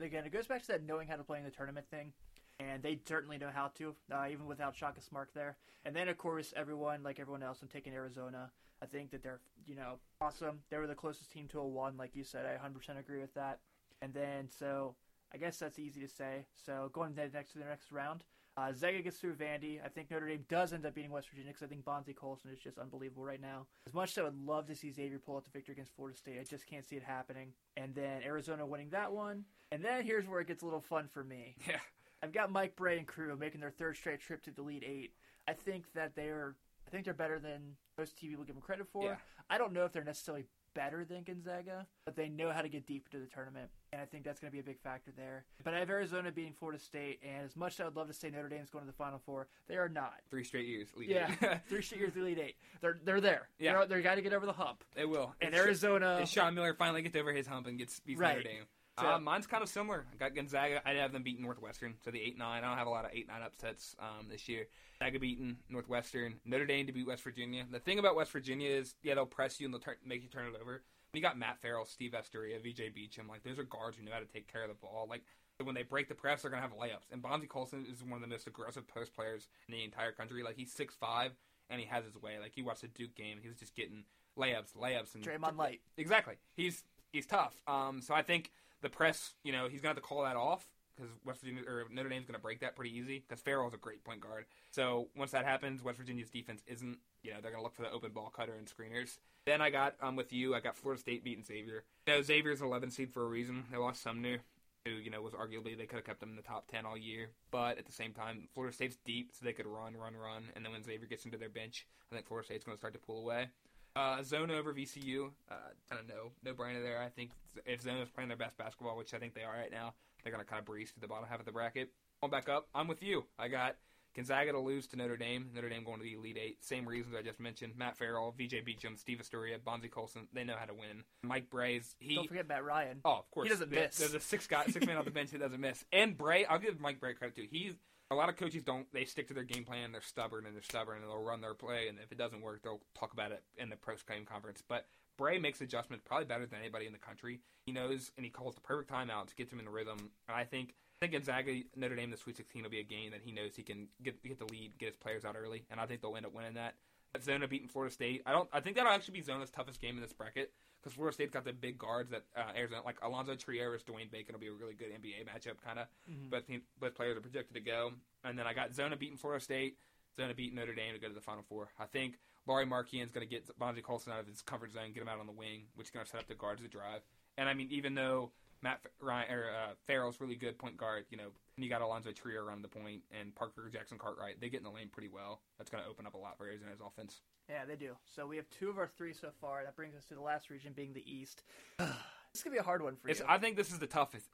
again. It goes back to that knowing how to play in the tournament thing, and they certainly know how to, uh, even without Shaka Smart there. And then of course everyone, like everyone else, I'm taking Arizona. I think that they're you know awesome. They were the closest team to a one, like you said. I 100% agree with that. And then so I guess that's easy to say. So going to next to the next round. Uh, Zaga gets through Vandy. I think Notre Dame does end up beating West Virginia because I think Bonzie Colson is just unbelievable right now. As much as I would love to see Xavier pull out the victory against Florida State, I just can't see it happening. And then Arizona winning that one. And then here's where it gets a little fun for me. yeah, I've got Mike Brey and crew making their third straight trip to the Elite Eight. I think that they're, I think they're better than most TV people give them credit for. Yeah. I don't know if they're necessarily better than Gonzaga, but they know how to get deep into the tournament, and I think that's going to be a big factor there. But I have Arizona beating Florida State, and as much as I would love to say Notre Dame's going to the Final Four, they are not. three straight years. Elite Yeah, Eight. three straight years Elite Eight. They're they're there. Yeah. they're, they're got to get over the hump. they will. And It's- Arizona, Sean Miller finally gets over his hump and gets beats Right. Notre Dame. So- uh, mine's kind of similar. I got Gonzaga. I have them beating Northwestern, so the eight nine. I don't have a lot of eight nine upsets um, this year. Gonzaga beating Northwestern. Notre Dame to beat West Virginia. The thing about West Virginia is, yeah, they'll press you and they'll turn, make you turn it over. You got Matt Farrell, Steve Vasturia, VJ Beachem. Like those are guards who know how to take care of the ball. Like when they break the press, they're gonna have layups. And Bonzie Colson is one of the most aggressive post players in the entire country. Like he's six five and he has his way. Like you watch the Duke game, he was just getting layups, layups, and Draymond Light. Exactly. He's he's tough. Um, so I think the press, you know, he's gonna have to call that off because West Virginia or Notre Dame's gonna break that pretty easy because Farrell's a great point guard. So once that happens, West Virginia's defense isn't. You know, they're gonna look for the open ball cutter and screeners. Then I got um with you, I got Florida State beating Xavier. You know, Xavier's an 11 seed for a reason. They lost Sumner. Who you know was arguably they could have kept them in the top ten all year, but at the same time, Florida State's deep, so they could run, run, run, and then when Xavier gets into their bench, I think Florida State's going to start to pull away. Uh, Zona over VCU. Uh, of no, no brainer there. I think if Zona's playing their best basketball, which I think they are right now, they're going to kind of breeze through the bottom half of the bracket. On back up, I'm with you. I got Gonzaga to lose to Notre Dame. Notre Dame going to the Elite Eight. Same reasons I just mentioned. Matt Farrell, VJ Beachem, Steve Vasturia, Bonzie Colson. They know how to win. Mike Brey's he. Don't forget Matt Ryan. Oh, of course. He doesn't There- miss. There's a six guy, six man on the bench that doesn't miss. And Brey, I'll give Mike Brey credit too. He's a lot of coaches don't. They stick to their game plan. They're stubborn and they're stubborn and they'll run their play. And if it doesn't work, they'll talk about it in the post game conference. But Brey makes adjustments probably better than anybody in the country. He knows and he calls the perfect timeout to get him in the rhythm. And I think. I think Gonzaga Notre Dame the Sweet 16 will be a game that he knows he can get get the lead, get his players out early, and I think they'll end up winning that. Zona beating Florida State. I don't. I think that'll actually be Zona's toughest game in this bracket because Florida State's got the big guards that uh, Arizona, like Alonzo Trier Dwayne Bacon, will be a really good NBA matchup, kind of. Mhm. Both team, both players are projected to go, and then I got Zona beating Florida State, Zona beating Notre Dame to go to the Final Four. I think Lauri Markkanen's going to get Bonzie Colson out of his comfort zone, get him out on the wing, which is going to set up the guards to drive. And I mean, even though Matt Ryan or uh, Farrell's really good point guard, you know, and you got Alonzo Trier around the point and Parker Jackson Cartwright, they get in the lane pretty well. That's going to open up a lot for Arizona's offense. Yeah, they do. So we have two of our three so far. That brings us to the last region, being the East. this is gonna be a hard one for It's, you. I think this is the toughest.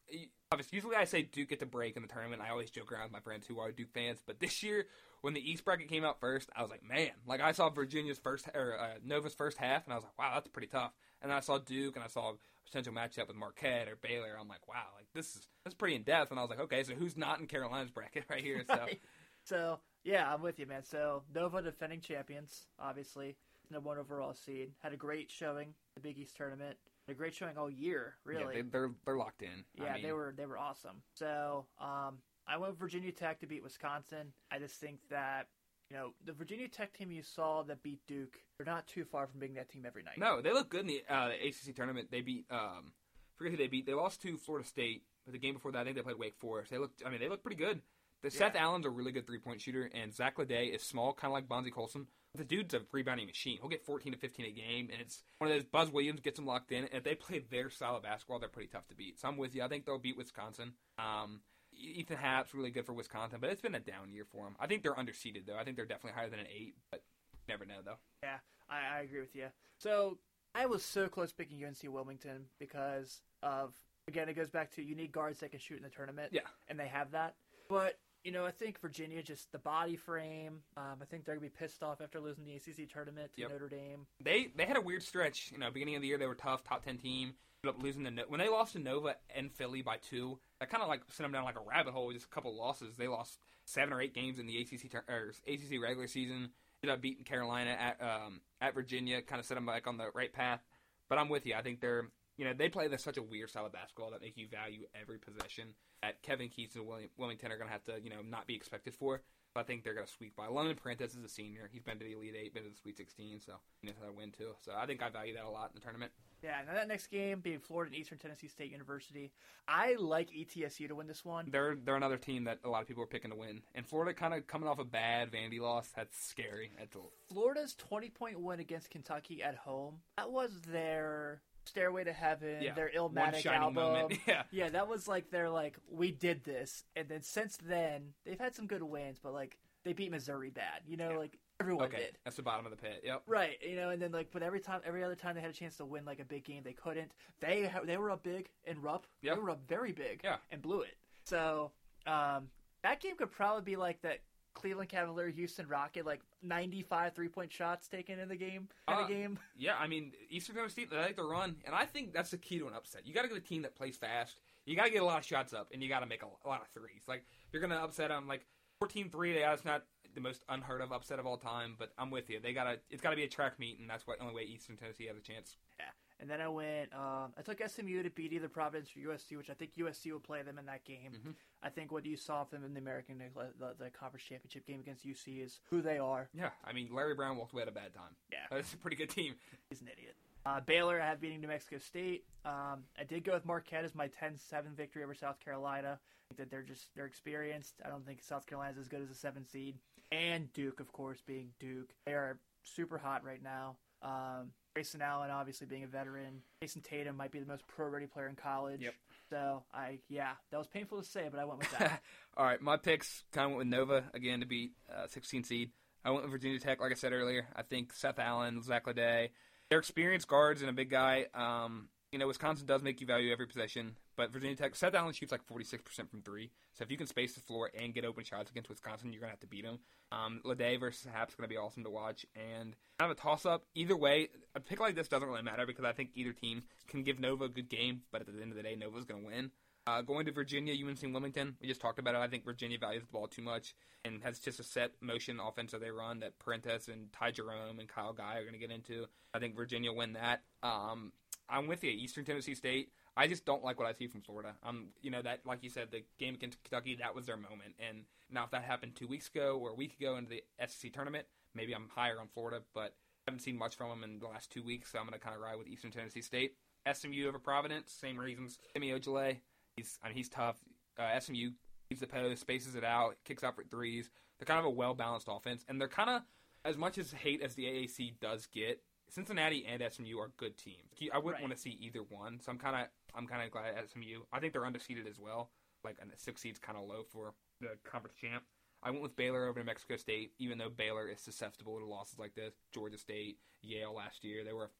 Usually I say Duke get the break in the tournament. I always joke around with my friends who are Duke fans, but this year when the East bracket came out first, I was like, man, like I saw Virginia's first or uh, Nova's first half, and I was like, wow, that's pretty tough. And then I saw Duke, and I saw potential matchup with Marquette or Baylor. I'm like, wow, like this is that's pretty in depth. And I was like, okay, so who's not in Carolina's bracket right here? So Right. So yeah, I'm with you, man. So Nova, defending champions, obviously, the one overall seed, had a great showing the Big East tournament. A great showing all year, really. yeah, they, they're they're locked in. Yeah, I mean, they were they were awesome. So um, I went Virginia Tech to beat Wisconsin. I just think that you know, the Virginia Tech team you saw that beat Duke, they're not too far from being that team every night. No, they look good in the, uh, the ACC tournament. They beat, um, forget who they beat. They lost to Florida State, but the game before that, I think they played Wake Forest. They looked, I mean, they look pretty good. The Seth Allen's a really good three point shooter, and Zach LeDay is small, kind of like Bonzie Colson. The dude's a rebounding machine. He'll get 14 to 15 a game, and it's one of those. Buzz Williams gets them locked in. And if they play their style of basketball, they're pretty tough to beat. So I'm with you. I think they'll beat Wisconsin. Um, Ethan Happ's really good for Wisconsin, but it's been a down year for them. I think they're underseeded though. I think they're definitely higher than an eight, but never know though. Yeah, I, I agree with you. So I was so close picking UNC Wilmington because of again it goes back to you need guards that can shoot in the tournament. Yeah. and they have that. But you know, I think Virginia just the body frame. Um, I think they're gonna be pissed off after losing the ACC tournament to Yep. Notre Dame. They they had a weird stretch. You know, beginning of the year they were tough, top ten team. Ended up losing No- when they lost to Nova and Philly by two. That kind of like sent them down like a rabbit hole with just a couple losses. They lost seven or eight games in the ACC or ACC regular season. Ended up beating Carolina at um, at Virginia. Kind of set them back on the right path. But I'm with you. I think they're you know they play this such a weird style of basketball that make you value every possession. That Kevin Keatts and William, Wilmington are going to have to you know not be expected for. But I think they're going to sweep by. London Perrantes is a senior. He's been to the Elite Eight, been to the Sweet 16, so he knows how to win too. So I think I value that a lot in the tournament. Yeah, now that next game being Florida and Eastern Tennessee State University, I like ETSU to win this one. They're they're another team that a lot of people are picking to win. And Florida kind of coming off a bad Vandy loss. That's scary. That's a, Florida's 20 point win against Kentucky at home. That was their Stairway to Heaven, Yeah, their Illmatic album. moment. Yeah. Yeah, that was like their like we did this, and then since then they've had some good wins, but like they beat Missouri bad. You know, Yeah. like everyone okay. did. That's the bottom of the pit. Yep. Right, you know, and then like, but every time, every other time they had a chance to win like a big game, they couldn't. They ha- they were up big in Rupp. Yeah. They were up very big. Yeah. and blew it. So um, that game could probably be like that Cleveland Cavalier Houston Rocket, like ninety five three point shots taken in the game kind Uh, game. Yeah, I mean, Eastern Tennessee, they like to run, and I think that's the key to an upset. You got to get a team that plays fast. You got to get a lot of shots up, and you got to make a, a lot of threes. Like, you're going to upset them, like, 14-3, yeah, it's not the most unheard of upset of all time, but I'm with you. They got to, it's got to be a track meet, and that's what the only way Eastern Tennessee has a chance. Yeah, and then I went. Um, I took SMU to beat either Providence or USC, which I think USC will play them in that game. Mhm. I think what you saw from them in the American the, the conference championship game against UC is who they are. Yeah, I mean, Larry Brown walked away at a bad time. Yeah. That's a pretty good team. He's an idiot. Uh, Baylor, I have beating New Mexico State. Um, I did go with Marquette as my 10-7 victory over South Carolina. I think that they're just they're experienced. I don't think South Carolina's as good as a seven seed. And Duke, of course, being Duke, they are super hot right now. Um, Grayson Allen, obviously being a veteran. Jayson Tatum might be the most pro-ready player in college. Yep. So I yeah, that was painful to say, but I went with that. All right, my picks kind of went with Nova again to beat uh, 16 seed. I went with Virginia Tech, like I said earlier. I think Seth Allen, Zach LeDay, they're experienced guards and a big guy. Um, you know, Wisconsin does make you value every possession, but Virginia Tech, set down and shoots like 46% from three. So if you can space the floor and get open shots against Wisconsin, you're going to have to beat them. Um, LeDay versus Happ's going to be awesome to watch. And kind of a toss up. Either way, a pick like this doesn't really matter because I think either team can give Nova a good game, but at the end of the day, Nova's going to win. Uh, going to Virginia, UNC Wilmington, we just talked about it. I think Virginia values the ball too much and has just a set motion offense that they run that Perrantes and Ty Jerome and Kyle Guy are going to get into. I think Virginia win that. Um, I'm with you. Eastern Tennessee State. I just don't like what I see from Florida. Um, you know that, like you said, the game against Kentucky, that was their moment. And now, if that happened two weeks ago or a week ago into the SEC tournament, maybe I'm higher on Florida, but I haven't seen much from them in the last two weeks, so I'm going to kind of ride with Eastern Tennessee State. SMU over Providence, same reasons. Semi Ojeleye, he's I mean he's tough. Uh, SMU leaves the post, spaces it out, kicks out for threes. They're kind of a well balanced offense, and they're kind of as much as hate as the AAC does get. Cincinnati and SMU are good teams. I wouldn't Right. want to see either one, so I'm kind of I'm kind of glad SMU. I think they're undefeated as well. Like a six seed's kind of low for the conference champ. I went with Baylor over to Mexico State, even though Baylor is susceptible to losses like this. Georgia State, Yale last year, they were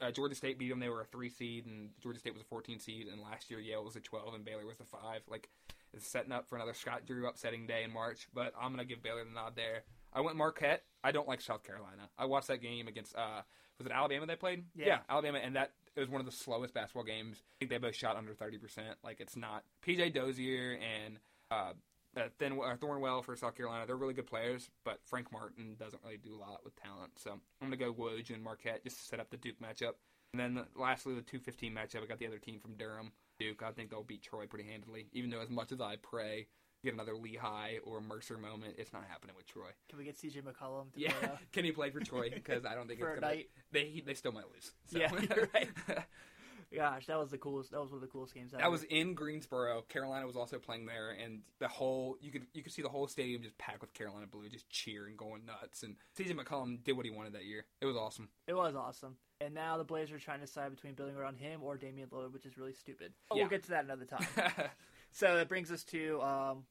uh, Georgia State beat them. They were a three seed, and Georgia State was a 14 seed. And last year, Yale was a 12, and Baylor was a five. Like, it's setting up for another Scott Drew upsetting day in March. But I'm gonna give Baylor the nod there. I went Marquette. I don't like South Carolina. I watched that game against uh, was it Alabama they played? Yeah. Alabama, and that it was one of the slowest basketball games. I think they both shot under 30 percent. Like, it's not PJ Dozier and uh, uh, Thin, uh, Thornwell for South Carolina. They're really good players, but Frank Martin doesn't really do a lot with talent. So I'm gonna go Woj and Marquette just to set up the Duke matchup. And then lastly, the 215 matchup. I got the other team from Durham, Duke. I think they'll beat Troy pretty handily. Even though as much as I pray get another Lehigh or Mercer moment. It's not happening with Troy. Can we get CJ McCollum? To Yeah, play, uh, can he play for Troy? Because I don't think For it's a gonna. night. They they still might lose. So. Yeah, right. Gosh, that was the coolest. That was one of the coolest games. That was in Greensboro. Carolina was also playing there, and the whole you could you could see the whole stadium just packed with Carolina blue, just cheering, going nuts. And CJ McCollum did what he wanted that year. It was awesome. It was awesome. And now the Blazers are trying to decide between building around him or Damian Lillard, which is really stupid. But Yeah. We'll get to that another time. so that brings us to um,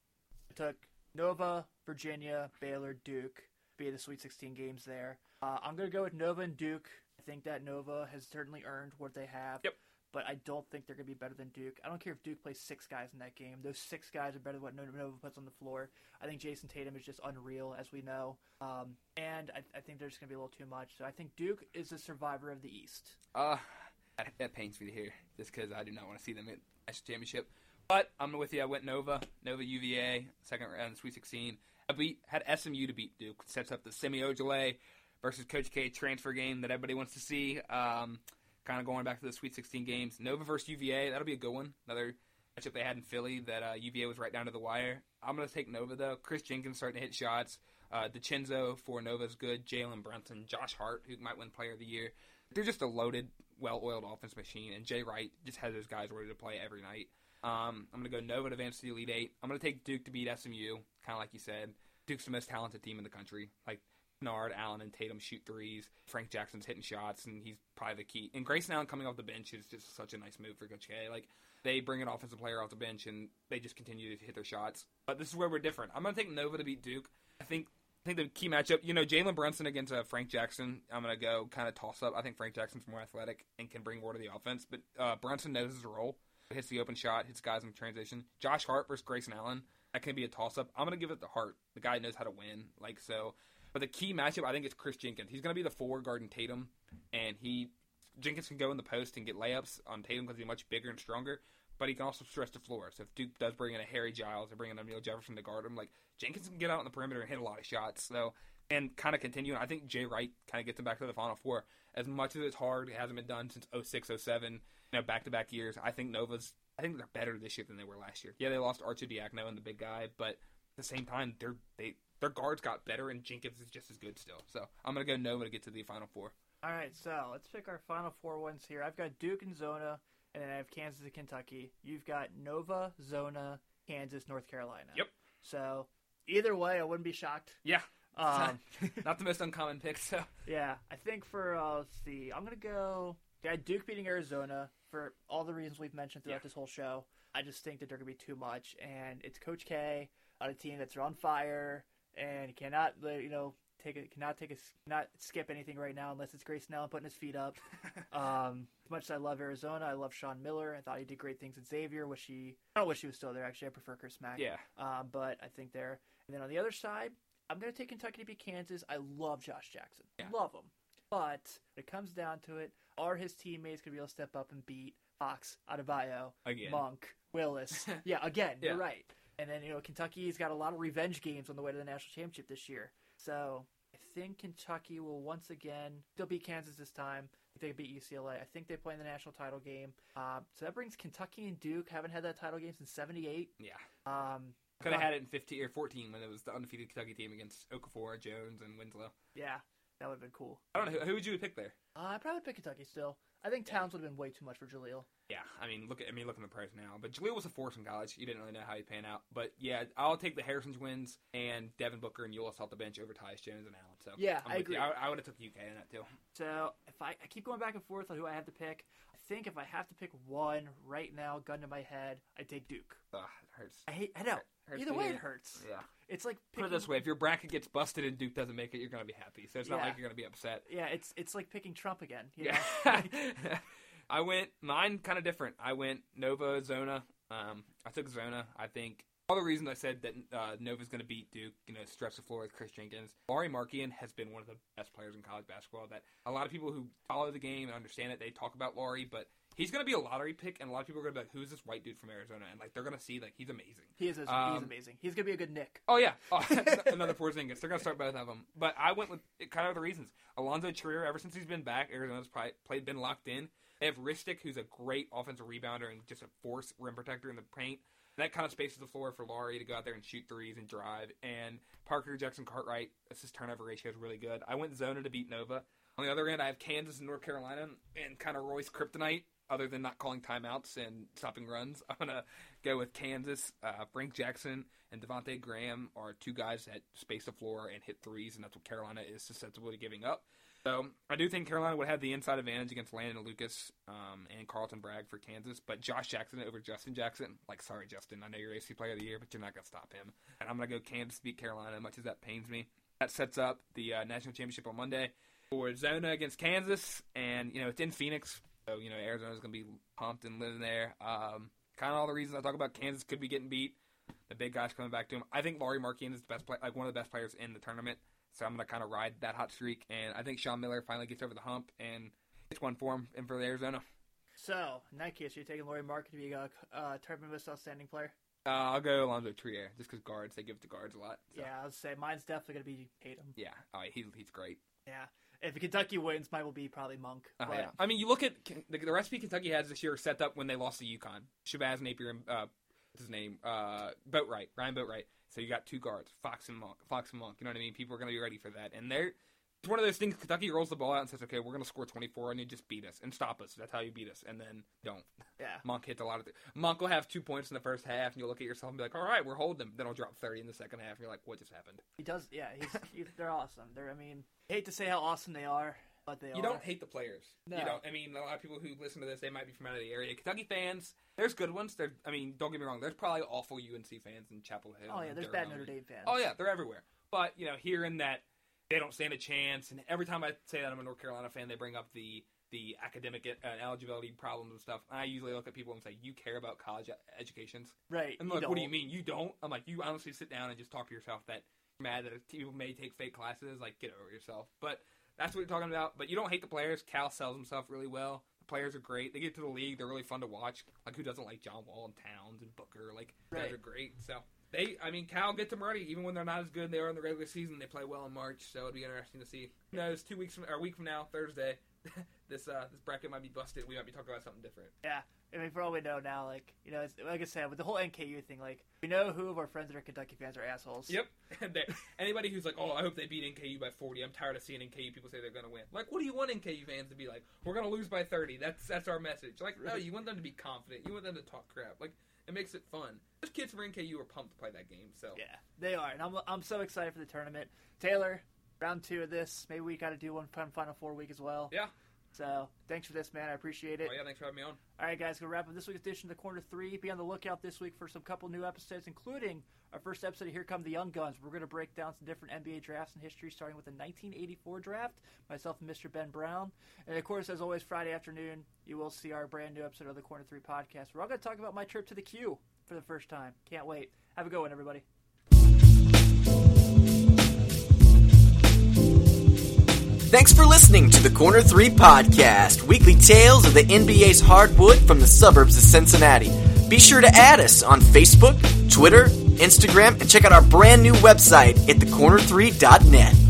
took Nova, Virginia, Baylor, Duke, be the Sweet 16 games there. Uh, I'm going to go with Nova and Duke. I think that Nova has certainly earned what they have. Yep. But I don't think they're going to be better than Duke. I don't care if Duke plays six guys in that game. Those six guys are better than what Nova puts on the floor. I think Jayson Tatum is just unreal, as we know. Um, and I, I think there's going to be a little too much. So I think Duke is the survivor of the East. Uh, that, that pains me to hear, just because I do not want to see them at national championship. But I'm with you. I went Nova, Nova UVA, second round, Sweet 16. I beat had SMU to beat Duke. Sets up the Semi Ojeleye versus Coach K transfer game that everybody wants to see. Um, kind of going back to the Sweet 16 games. Nova versus UVA, that'll be a good one. Another matchup they had in Philly that uh, UVA was right down to the wire. I'm going to take Nova though. Chris Jenkins starting to hit shots. Uh, DiCenzo for Nova's good. Jalen Brunson, Josh Hart, who might win Player of the Year. They're just a loaded, well-oiled offense machine, and Jay Wright just has those guys ready to play every night. Um, I'm going to go Nova to advance to the Elite Eight. I'm going to take Duke to beat SMU, kind of like you said. Duke's the most talented team in the country. Like Nard, Allen, and Tatum shoot threes. Frank Jackson's hitting shots, and he's probably the key. And Grayson Allen coming off the bench is just such a nice move for Coach K. Like they bring an offensive player off the bench, and they just continue to hit their shots. But this is where we're different. I'm going to take Nova to beat Duke. I think. I think the key matchup, you know, Jalen Brunson against uh, Frank Jackson. I'm gonna go kind of toss up. I think Frank Jackson's more athletic and can bring more to the offense, but uh, Brunson knows his role. Hits the open shot, hits guys in transition. Josh Hart versus Grayson Allen. That can be a toss up. I'm gonna give it to Hart. The guy knows how to win. Like so, but the key matchup I think is Chris Jenkins. He's gonna be the four guarding Tatum, and he Jenkins can go in the post and get layups on Tatum because he's much bigger and stronger. But he can also stretch the floor. So if Duke does bring in a Harry Giles or bring in a Neil Jefferson to guard him, like Jenkins can get out on the perimeter and hit a lot of shots. So and kind of continue. I think Jay Wright kind of gets him back to the Final Four. As much as it's hard, it hasn't been done since 06, 07, you know, back to back years. I think Nova's. I think they're better this year than they were last year. Yeah, they lost Arcidiacono and the big guy, but at the same time, their they their guards got better, and Jenkins is just as good still. So I'm gonna go Nova to get to the Final Four. All right, so let's pick our final four ones here. I've got Duke and Zona, and then I have Kansas and Kentucky. You've got Nova, Zona, Kansas, North Carolina. Yep. So either way, I wouldn't be shocked. Yeah, Um, not the most uncommon pick. So yeah, I think for uh, let's see, I'm gonna go. Yeah, Duke beating Arizona for all the reasons we've mentioned throughout Yeah. this whole show. I just think that they're gonna be too much, and it's Coach K on a team that's on fire and cannot, you know, take it, cannot take a, not skip anything right now unless it's Grayson Allen putting his feet up. Um, as much as I love Arizona, I love Sean Miller. I thought he did great things at Xavier. Wish he, I don't wish he was still there. Actually, I prefer Chris Mack. yeah, Um, but I think they're. And then on the other side, I'm going to take Kentucky to beat Kansas. I love Josh Jackson. Yeah. Love him. But when it comes down to it, are his teammates going to be able to step up and beat Fox, Adebayo, Again. Monk, Willis? yeah, again, Yeah. you're right. And then, you know, Kentucky's got a lot of revenge games on the way to the national championship this year. So I think Kentucky will once again, they'll beat Kansas this time. They beat UCLA. I think they play in the national title game. Um, so that brings Kentucky and Duke. Haven't had that title game since 78. yeah. Um, Could have had it in 15 or 14 when it was the undefeated Kentucky team against Okafor, Jones, and Winslow. Yeah, that would have been cool. I don't know who, who would you pick there. Uh, I'd probably pick Kentucky still. I think Towns would have been way too much for Jahlil. Yeah, I mean, look at I mean, look at the price now. But Jahlil was a force in college. You didn't really know how he'd pan out. But yeah, I'll take the Harrison's wins and Devin Booker and Ulis off the bench over Tyus Jones and Allen. So Yeah, I'm I agree. I, I would have took UK in that too. So if I, I keep going back and forth on who I have to pick, I think if I have to pick one right now, gun to my head, I take Duke. Ugh, it hurts. I hate. I know. Hurts Either way, it hurts. Yeah. It's like Put it this way: if your bracket gets busted and Duke doesn't make it, you're gonna be happy. So it's not like you're gonna be upset. Yeah, it's it's like picking Trump again. You Yeah. I went mine kind of different. I went Nova Zona. Um, I took Zona. I think all the reasons I said that uh, Nova's going to beat Duke, you know, stretch the floor with Chris Jenkins. Lauri Markkanen has been one of the best players in college basketball. That a lot of people who follow the game and understand it, they talk about Lauri, but he's going to be a lottery pick, and a lot of people are going to be like, "Who's this white dude from Arizona?" And like they're going to see like he's amazing. he is. he's Um, amazing. He's gonna be a good Knick. Oh yeah, oh, another Porzingis. They're gonna start both of them. But I went with kind of the reasons. Alonzo Trier, ever since he's been back, Arizona's probably played been locked in. They have Ristic, who's a great offensive rebounder and just a force rim protector in the paint. That kind of spaces the floor for Lauri to go out there and shoot threes and drive. And Parker Jackson Cartwright, assist turnover ratio is really good. I went Zona to beat Nova. On the other end, I have Kansas and North Carolina, and kind of Roy's Kryptonite. Other than not calling timeouts and stopping runs, I'm gonna go with Kansas. Uh, Frank Jackson and Devonte Graham are two guys that space the floor and hit threes, and that's what Carolina is susceptible to giving up. So I do think Carolina would have the inside advantage against Landon Lucas um, and Carlton Bragg for Kansas, but Josh Jackson over Justin Jackson, like sorry Justin, I know you're AC Player of the Year, but you're not gonna stop him. And I'm gonna go Kansas beat Carolina, much as that pains me. That sets up the uh, national championship on Monday for Zona against Kansas, and you know it's in Phoenix, so you know Arizona's gonna be pumped and living there. Um, kind of all the reasons I talk about Kansas could be getting beat. The big guys coming back to him. I think Lauri Markkanen is the best play, like one of the best players in the tournament. So I'm gonna kind of ride that hot streak, and I think Sean Miller finally gets over the hump and gets one for him and for Arizona. So in that case, you're taking Lauri Markkanen to be a uh, tournament most outstanding player. Uh, I'll go Alonzo Trier just because guards they give it to guards a lot. So. Yeah, I would say mine's definitely gonna be Tatum. Yeah, oh, he's he's great. Yeah, if Kentucky wins, mine will be probably Monk. But- yeah. I mean, you look at the, the recipe Kentucky has this year set up when they lost to UConn. Shabazz Napier and uh, his name? Uh, Boatwright, Ryan Boatwright. So you got two guards, Fox and Monk. Fox and Monk. You know what I mean? People are going to be ready for that, and they're. It's one of those things. Kentucky rolls the ball out and says, "Okay, we're going to score 24, and you just beat us and stop us. That's how you beat us." And then don't. Yeah. Monk hits a lot of. Th- Monk will have two points in the first half, and you'll look at yourself and be like, "All right, we're holding them." Then I'll drop 30 in the second half, and you're like, "What just happened?" He does. Yeah, he's, he's they're awesome. They're. I mean, I hate to say how awesome they are, but they You are. don't hate the players. No. You don't. I mean, a lot of people who listen to this, they might be from out of the area. Kentucky fans, there's good ones. There. I mean, don't get me wrong. There's probably awful UNC fans in Chapel Hill. Oh yeah, there's bad Notre Dame fans. Oh yeah, they're everywhere. But you know, hearing that they don't stand a chance, and every time I say that I'm a North Carolina fan, they bring up the the academic uh, eligibility problems and stuff. I usually look at people and say, "You care about college educations?" right. And like, what do you mean you don't? I'm like, you honestly sit down and just talk to yourself that you're mad that people may take fake classes. Like, get over yourself. But that's what you're talking about. But you don't hate the players. Cal sells himself really well. The players are great. They get to the league. They're really fun to watch. Like, who doesn't like John Wall and Towns and Booker? Like, those Right. are great. So they, I mean, Cal gets them ready. Even when they're not as good they are in the regular season, they play well in March. So it'd be interesting to see. Who knows? Two weeks from or a week from now, Thursday. this uh, this bracket might be busted. We might be talking about something different. Yeah. I mean, for all we know now, like you know, it's, like I said, with the whole NKU thing, like we know who of our friends that are Kentucky fans are assholes. Yep. And they- anybody who's like, "Oh, I hope they beat NKU by 40." I'm tired of seeing NKU people say they're going to win. Like, what do you want NKU fans to be like? We're going to lose by 30. That's that's our message. Like, no, you want them to be confident. You want them to talk crap. Like, it makes it fun. Those kids from NKU are pumped to play that game. So Yeah, they are, and I'm I'm so excited for the tournament. Taylor, round two of this. Maybe we got to do one fun Final Four week as well. Yeah. So thanks for this, man. I appreciate it. Oh yeah, thanks for having me on. All right, guys, gonna wrap up this week's edition of the Corner Three. Be on the lookout this week for some couple new episodes, including our first episode of Here Come the Young Guns. We're gonna break down some different NBA drafts in history, starting with the 1984 draft. Myself and Mr. Ben Brown, and of course, as always, Friday afternoon you will see our brand new episode of the Corner Three podcast. We're all gonna talk about my trip to the Q for the first time. Can't wait. Have a good one, everybody. Thanks for listening to the Corner 3 Podcast, weekly tales of the NBA's hardwood from the suburbs of Cincinnati. Be sure to add us on Facebook, Twitter, Instagram, and check out our brand new website at thecorner3.net.